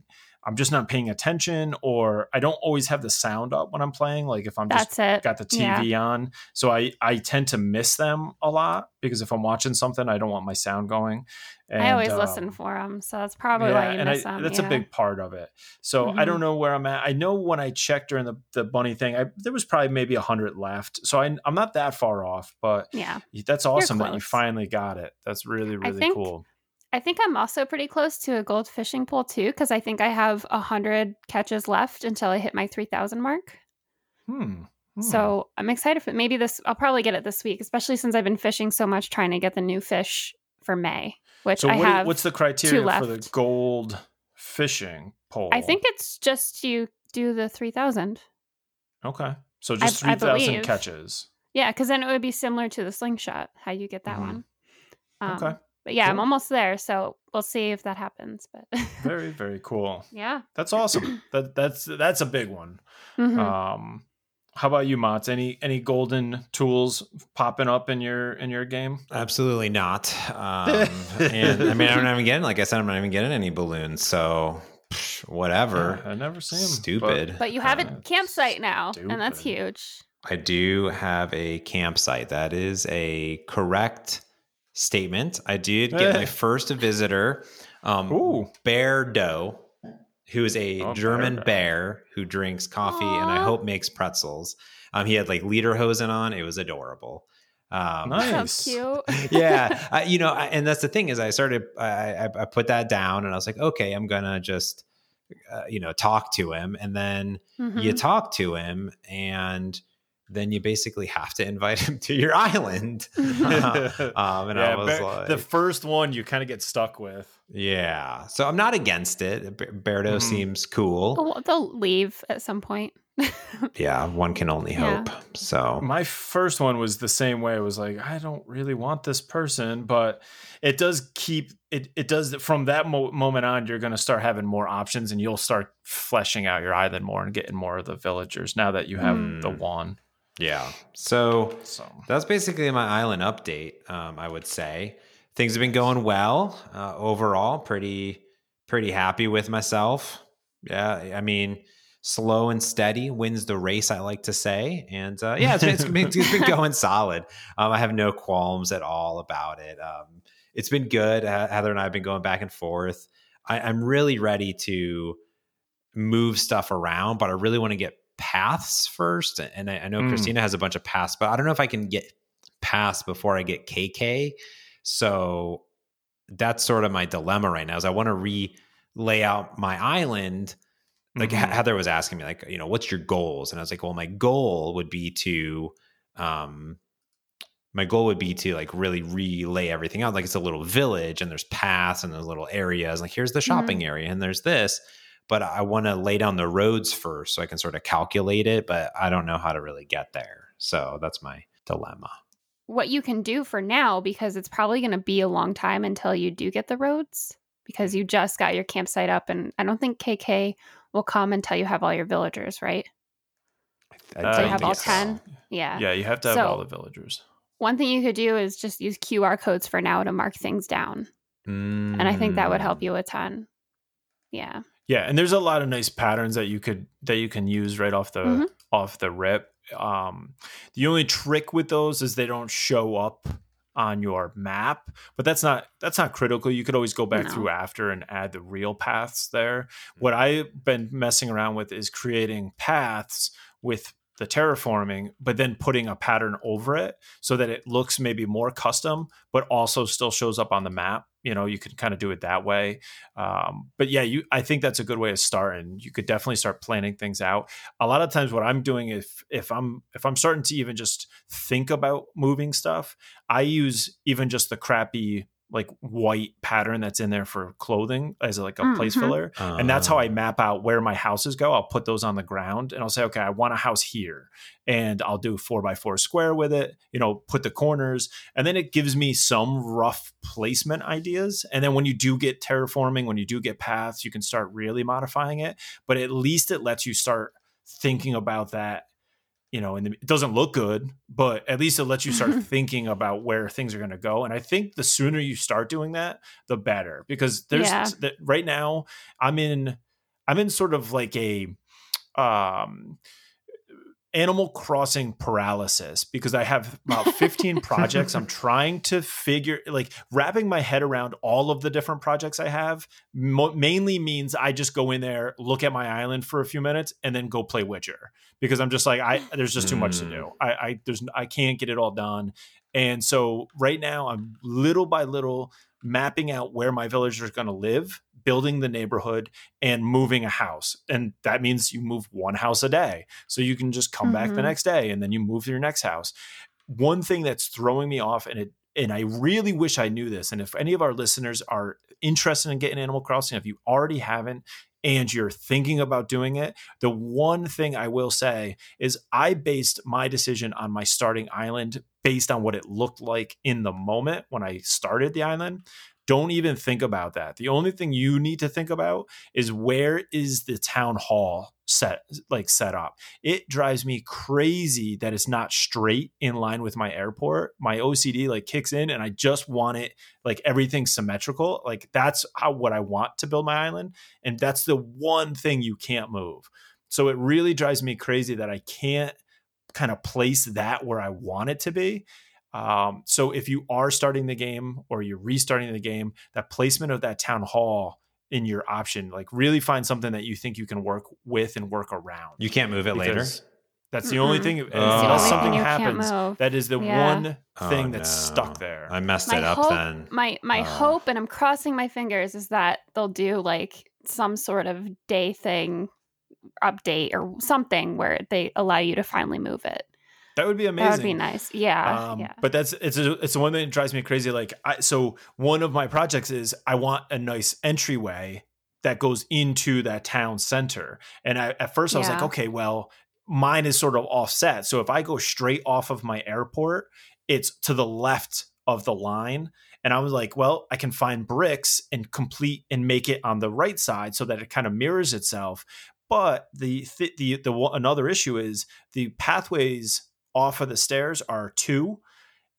I'm just not paying attention, or I don't always have the sound up when I'm playing. Like if I'm just it. got the Yeah. TV on, so I I tend to miss them a lot because if I'm watching something, I don't want my sound going. And, I always um, listen for them, so that's probably yeah, why you miss I, them. that's yeah. a big part of it. So I Mhm. don't know where I'm at. I know when I checked during the, the bunny thing, I, there was probably maybe a hundred left. So I, I'm not that far off, but Yeah. that's awesome that you finally got it. That's really really cool. I think I'm also pretty close to a gold fishing pole too, because I think I have a hundred catches left until I hit my three thousand mark. Hmm. Hmm. So I'm excited for maybe this. I'll probably get it this week, especially since I've been fishing so much trying to get the new fish for May, which so I what, have. what's the criteria for the gold fishing pole? I think it's just you do the three thousand. okay. So just I- three thousand catches. Yeah, because then it would be similar to the slingshot, how you get that Mhm. one. Um, Okay. But yeah, I'm almost there, so we'll see if that happens. But Very very cool. yeah. That's awesome. that that's that's a big one. Mhm. Um, how about you, Mats? Any any golden tools popping up in your in your game? Absolutely not. Um, and I mean, I'm not even getting, like I said, I'm not even getting any balloons. So psh, whatever. I never see them. Stupid. but you have a campsite now, and that's huge. I do have a campsite. That is a correct statement. I did get my first visitor, um, Ooh. Beardo, who is a Oh, German Bear bear, Doe. who drinks coffee and I hope makes pretzels. Um, he had like lederhosen on. It was adorable. Um, Nice. So cute. yeah, I, you know, I, and that's the thing is, I started, I, I, I put that down, and I was like, okay, I'm gonna just, uh, you know, talk to him, and then Mhm. you talk to him, and then you basically have to invite him to your island. um, and I was Bear- like, the first one you kind of get stuck with. yeah, so I'm not against it. Be- Beardo Mhm. seems cool. They'll, they'll leave at some point. Yeah, one can only Yeah. hope. So My first one was the same way. It was like, I don't really want this person, but it does keep it. It does from that mo- moment on. You're going to start having more options, and you'll start fleshing out your island more and getting more of the villagers now that you have the Mm. one. Yeah, so So That's basically my island update. Um, I would say things have been going well uh, overall. Pretty, pretty happy with myself. Yeah, I mean, slow and steady wins the race. I like to say, and uh, yeah, it's been, it's been, it's been going solid. Um, I have no qualms at all about it. Um, it's been good. Heather and I have been going back and forth. I, I'm really ready to move stuff around, but I really want to get paths first. And I, I know Mm. Christina has a bunch of paths, but I don't know if I can get paths before I get KK. So that's sort of my dilemma right now. Is I want to re lay out my island. Like Mhm. Heather was asking me, like, you know, what's your goals? And I was like, well, my goal would be to, um, my goal would be to like really relay everything out. Like it's a little village and there's paths and there's little areas. Like here's the shopping area and there's this. But I want to lay down the roads first so I can sort of calculate it. But I don't know how to really get there. So that's my dilemma. what you can do for now, because it's probably going to be a long time until you do get the roads, because you just got your campsite up, and I don't think KK will come until you have all your villagers, right? I Uh, So you have all think so. 10? Yeah. yeah, you have to have So- all the villagers. One thing you could do is just use QR codes for now to mark things down. And I think that would help Mm. you a ton. Yeah. Yeah, and there's a lot of nice patterns that you could that you can use right off the Mhm. off the rip. Um, the only trick with those is they don't show up on your map, but that's not that's not critical. You could always go back No. through after and add the real paths there. What I've been messing around with is creating paths with the terraforming, but then putting a pattern over it so that it looks maybe more custom, but also still shows up on the map. You know, you can kind of do it that way. Um, but yeah, you I think that's a good way to start, and you could definitely start planning things out. A lot of times, what I'm doing if if I'm if I'm starting to even just think about moving stuff, I use even just the crappy like white pattern that's in there for clothing as like a mm-hmm. place filler. Uh, and that's how I ah. map out where my houses go. I'll put those on the ground and I'll say, okay, I want a house here. And I'll do four by four square with it, you know, put the corners. And then it gives me some rough placement ideas. And then when you do get terraforming, when you do get paths, you can start really modifying it. But at least it lets you start thinking about that you know, and it doesn't look good, but at least it lets you start thinking about where things are going to go. And I think the sooner you start doing that, the better, because there's yeah. right now I'm in, I'm in sort of like a, um, Animal Crossing paralysis because I have about 15 projects. I'm trying to figure, like, wrapping my head around all of the different projects I have mo- mainly means I just go in there, look at my island for a few minutes, and then go play Witcher because I'm just like, I there's just too much to do. Hmm. I, I there's I can't get it all done, and so right now I'm little by little mapping out where my villagers are going to live, building the neighborhood, and moving a house. And that means you move one house a day. So you can just come mm-hmm. back the mm-hmm. next day and then you move to your next house. One thing that's throwing me off, and it and I really wish I knew this. And if any of our listeners are interested in getting Animal Crossing, if you already haven't, and you're thinking about doing it, the one thing I will say is I based my decision on my starting island based on what it looked like in the moment when I started the island. Don't even think about that. The only thing you need to think about is where is the town hall set like set up. It drives me crazy that it's not straight in line with my airport. My OCD like kicks in and I just want it like everything symmetrical. Like that's how what I want to build my island and that's the one thing you can't move. So it really drives me crazy that I can't kind of place that where I want it to be. Um, so if you are starting the game or you're restarting the game, that placement of that town hall in your option, like really find something that you think you can work with and work around. You can't move it later. That's the mm-hmm. only thing. Unless something happens, that is the yeah. one thing oh, that's no. stuck there. I messed my it up hope, then. My my oh. hope, and I'm crossing my fingers, is that they'll do like some sort of day thing update or something where they allow you to finally move it. That would be amazing. That would be nice. Yeah. Um, yeah. But that's it's a, it's the one thing that drives me crazy. Like I, so one of my projects is I want a nice entryway that goes into that town center. And I, at first I was like, okay, well, mine is sort of offset. So if I go straight off of my airport, it's to the left of the line. And I was like, well, I can find bricks and complete and make it on the right side so that it kind of mirrors itself. But the the the, the another issue is the pathways off of the stairs are two.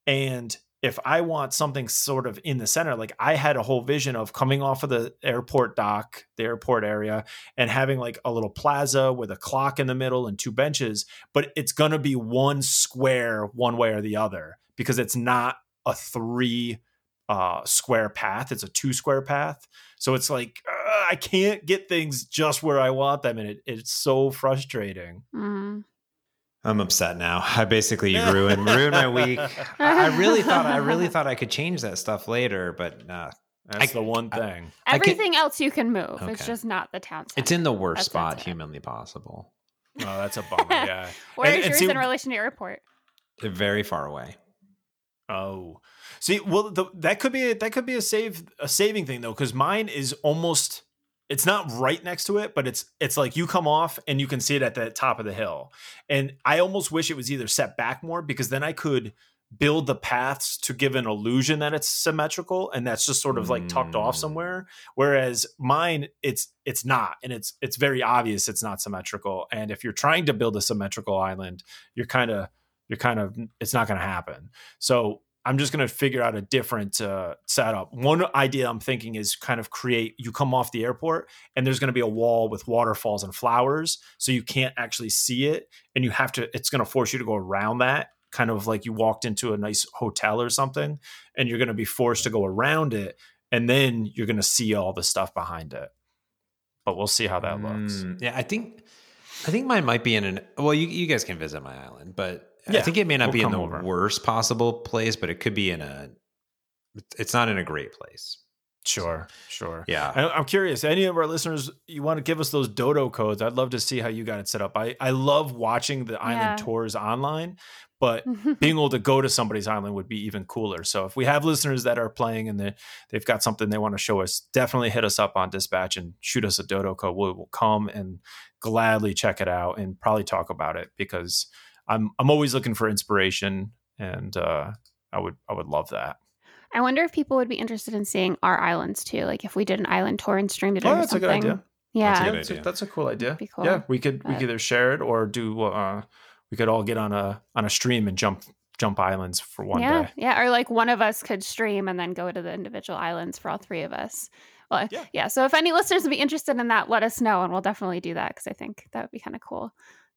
And if I want something sort of in the center, like I had a whole vision of coming off of the airport dock, the airport area, and having like a little plaza with a clock in the middle and two benches, but it's going to be one square one way or the other because it's not a three uh, square path, it's a two square path. So it's like, uh, I can't get things just where I want them. And it, it's so frustrating. Mm. I'm upset now. I basically ruined ruined my week. I, I, really thought I really thought I could change that stuff later, but uh, that's I, the one thing. I, Everything else you can move. Okay. It's just not the town. Center. It's in the worst that's spot humanly possible. Oh, that's a bummer. Yeah. Where and, is yours see, in relation to your airport? Very far away. Oh, see, well, the, that could be a, that could be a save a saving thing though, because mine is almost it's not right next to it, but it's it's like you come off and you can see it at the top of the hill. And I almost wish it was either set back more because then I could build the paths to give an illusion that it's symmetrical and that's just sort of like tucked off mm. somewhere whereas mine it's it's not and it's it's very obvious it's not symmetrical and if you're trying to build a symmetrical island you're kind of you're kind of it's not going to happen so I'm just going to figure out a different uh, setup. One idea I'm thinking is kind of create you come off the airport and there's going to be a wall with waterfalls and flowers so you can't actually see it and you have to it's going to force you to go around that kind of like you walked into a nice hotel or something and you're going to be forced to go around it and then you're going to see all the stuff behind it. But we'll see how that looks. Mm, yeah, I think I think mine might be in an well you you guys can visit my island, but yeah, I think it may not we'll be in the over. worst possible place, but it could be in a. It's not in a great place. Sure, sure. Yeah. I, am curious. Any of our listeners, you want to give us those dodo codes? I'd love to see how you got it set up. I, I love watching the island yeah. tours online, but being able to go to somebody's island would be even cooler. So if we have listeners that are playing and they, they've got something they want to show us, definitely hit us up on dispatch and shoot us a dodo code. We will come and gladly check it out and probably talk about it because I'm I'm always looking for inspiration and uh, I would I would love that. I wonder if people would be interested in seeing our islands too. Like if we did an island tour and streamed it oh, that's something. A good idea. Yeah, that's a, that's a, cool idea. Cool. Yeah, we could but... we could either share it or do. Uh, we could all get on a on a stream and jump jump islands for one yeah, day. Yeah, or like one of us could stream and then go to the individual islands for all three of us. Well, yeah. yeah. So if any listeners would be interested in that, let us know, and we'll definitely do that because I think that would be kind of cool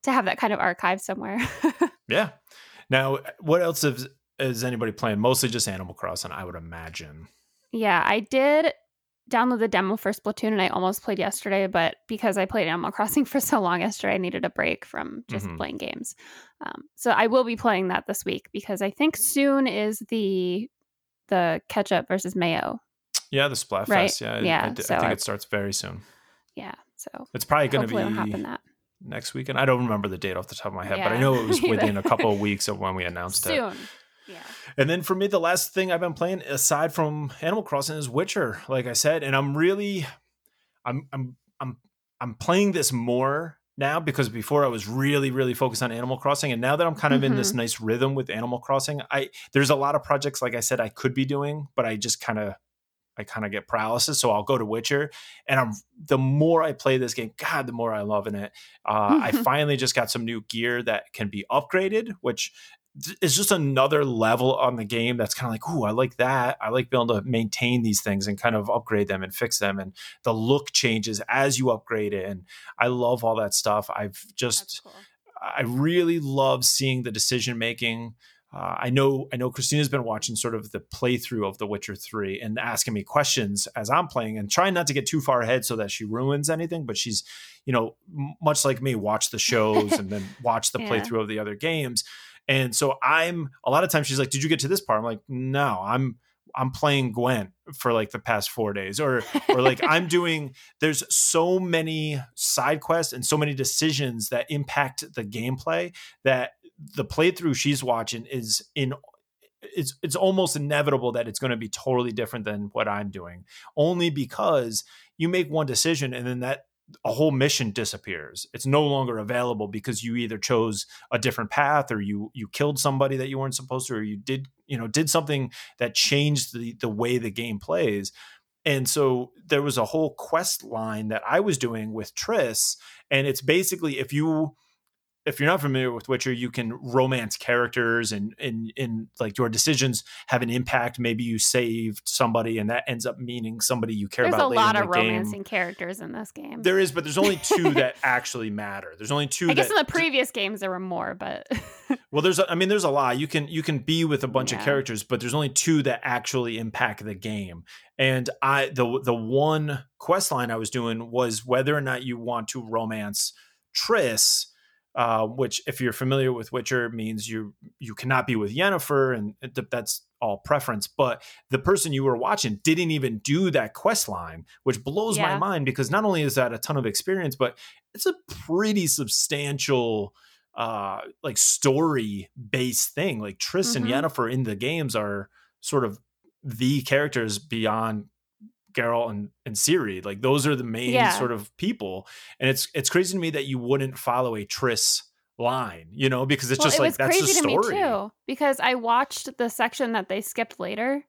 to have that kind of archive somewhere. yeah. Now, what else is, is anybody playing? Mostly just Animal Crossing, I would imagine. Yeah, I did download the demo for Splatoon and I almost played yesterday, but because I played Animal Crossing for so long yesterday, I needed a break from just mm-hmm. playing games. Um, so I will be playing that this week because I think soon is the the ketchup versus mayo. Yeah, the Splatfest. Right? Yeah, yeah. I, I, so I think it starts very soon. Yeah, so it's probably going to be happen that next weekend. I don't remember the date off the top of my head, yeah. but I know it was within a couple of weeks of when we announced Soon. it. Yeah. And then for me, the last thing I've been playing aside from Animal Crossing is Witcher, like I said, and I'm really, I'm, I'm, I'm, I'm playing this more now because before I was really, really focused on Animal Crossing, and now that I'm kind of mm-hmm. in this mm-hmm. nice rhythm with Animal Crossing, I there's a lot of projects, like I said, I could be doing, but I just kind of I kind of get paralysis. So I'll go to Witcher, and I'm the more I play this game, God, the more I love in it. Uh, I finally just got some new gear that can be upgraded, which is just another level on the game. That's kind of like, ooh, I like that. I like being able to maintain these things and kind of upgrade them and fix them, and the look changes as you upgrade it. And I love all that stuff. I've just, cool. I really love seeing the decision making uh, I know I know Christina's been watching sort of the playthrough of The Witcher 3 and asking me questions as I'm playing and trying not to get too far ahead so that she ruins anything, but she's, you know, much like me, watch the shows and then watch the yeah. playthrough of the other games. And so I'm a lot of times she's like, "Did you get to this part?" I'm like, "No, I'm I'm playing Gwent for like the past four days, or or like I'm doing. There's so many side quests and so many decisions that impact the gameplay that the playthrough she's watching is in it's it's almost inevitable that it's going to be totally different than what I'm doing only because you make one decision and then that a whole mission disappears. It's no longer available because you either chose a different path or you you killed somebody that you weren't supposed to or you did you know did something that changed the the way the game plays. And so there was a whole quest line that I was doing with Triss and it's basically if you if you're not familiar with Witcher, you can romance characters and and and like your decisions have an impact. Maybe you saved somebody, and that ends up meaning somebody you care there's about. There's a lot of romancing game. characters in this game. There is, but there's only two that actually matter. There's only two. I guess that, in the previous games there were more, but well, there's a, I mean, there's a lot. You can you can be with a bunch yeah. of characters, but there's only two that actually impact the game. And I the the one quest line I was doing was whether or not you want to romance Triss uh, which, if you're familiar with Witcher, means you you cannot be with Yennefer, and that's all preference. But the person you were watching didn't even do that quest line, which blows yeah. my mind because not only is that a ton of experience, but it's a pretty substantial uh like story based thing like Triss mm-hmm. and Yennefer in the games are sort of the characters beyond Geralt and, and Ciri. Like those are the main yeah. sort of people. And it's it's crazy to me that you wouldn't follow a Triss line, you know, because it's well, just it like that's the story. To me too. Because I watched the section that they skipped later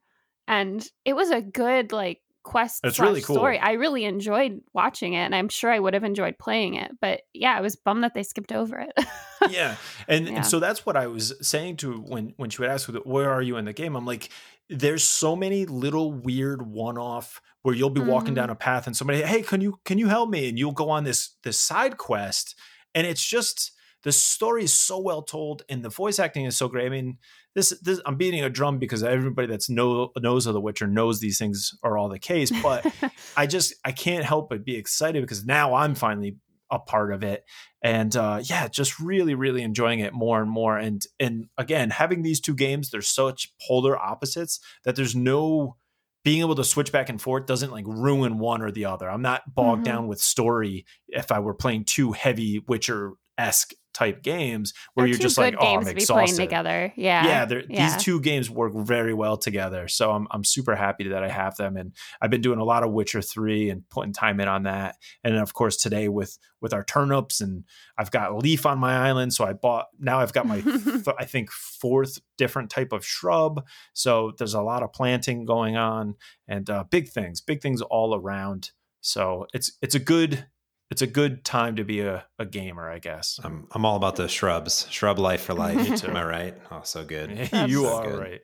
and it was a good like quest it's really cool. story. I really enjoyed watching it and I'm sure I would have enjoyed playing it. But yeah, I was bummed that they skipped over it. yeah. And yeah. and so that's what I was saying to when when she would ask where are you in the game? I'm like, there's so many little weird one-off where you'll be mm-hmm. walking down a path and somebody hey can you can you help me and you'll go on this this side quest and it's just the story is so well told and the voice acting is so great i mean this, this i'm beating a drum because everybody that's know, knows of the witcher knows these things are all the case but i just i can't help but be excited because now i'm finally a part of it and uh, yeah just really really enjoying it more and more and and again having these two games they're such polar opposites that there's no being able to switch back and forth doesn't like ruin one or the other. I'm not bogged mm-hmm. down with story if I were playing two heavy Witcher esque type games where They're you're just like, oh, I'm exhausted. together. Yeah. Yeah, yeah. These two games work very well together. So I'm, I'm super happy that I have them. And I've been doing a lot of Witcher 3 and putting time in on that. And of course, today with with our turnips and I've got Leif on my island. So I bought, now I've got my, th- I think, fourth different type of shrub. So there's a lot of planting going on and uh, big things, big things all around. So it's it's a good it's a good time to be a, a gamer, I guess. I'm I'm all about the shrubs, shrub life for life. Am I right? Oh, so good. you so are good. right.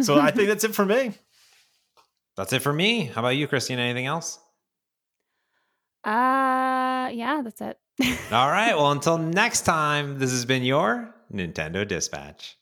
So I think that's it for me. That's it for me. How about you, Christine? Anything else? Uh, yeah, that's it. all right. Well, until next time, this has been your Nintendo Dispatch.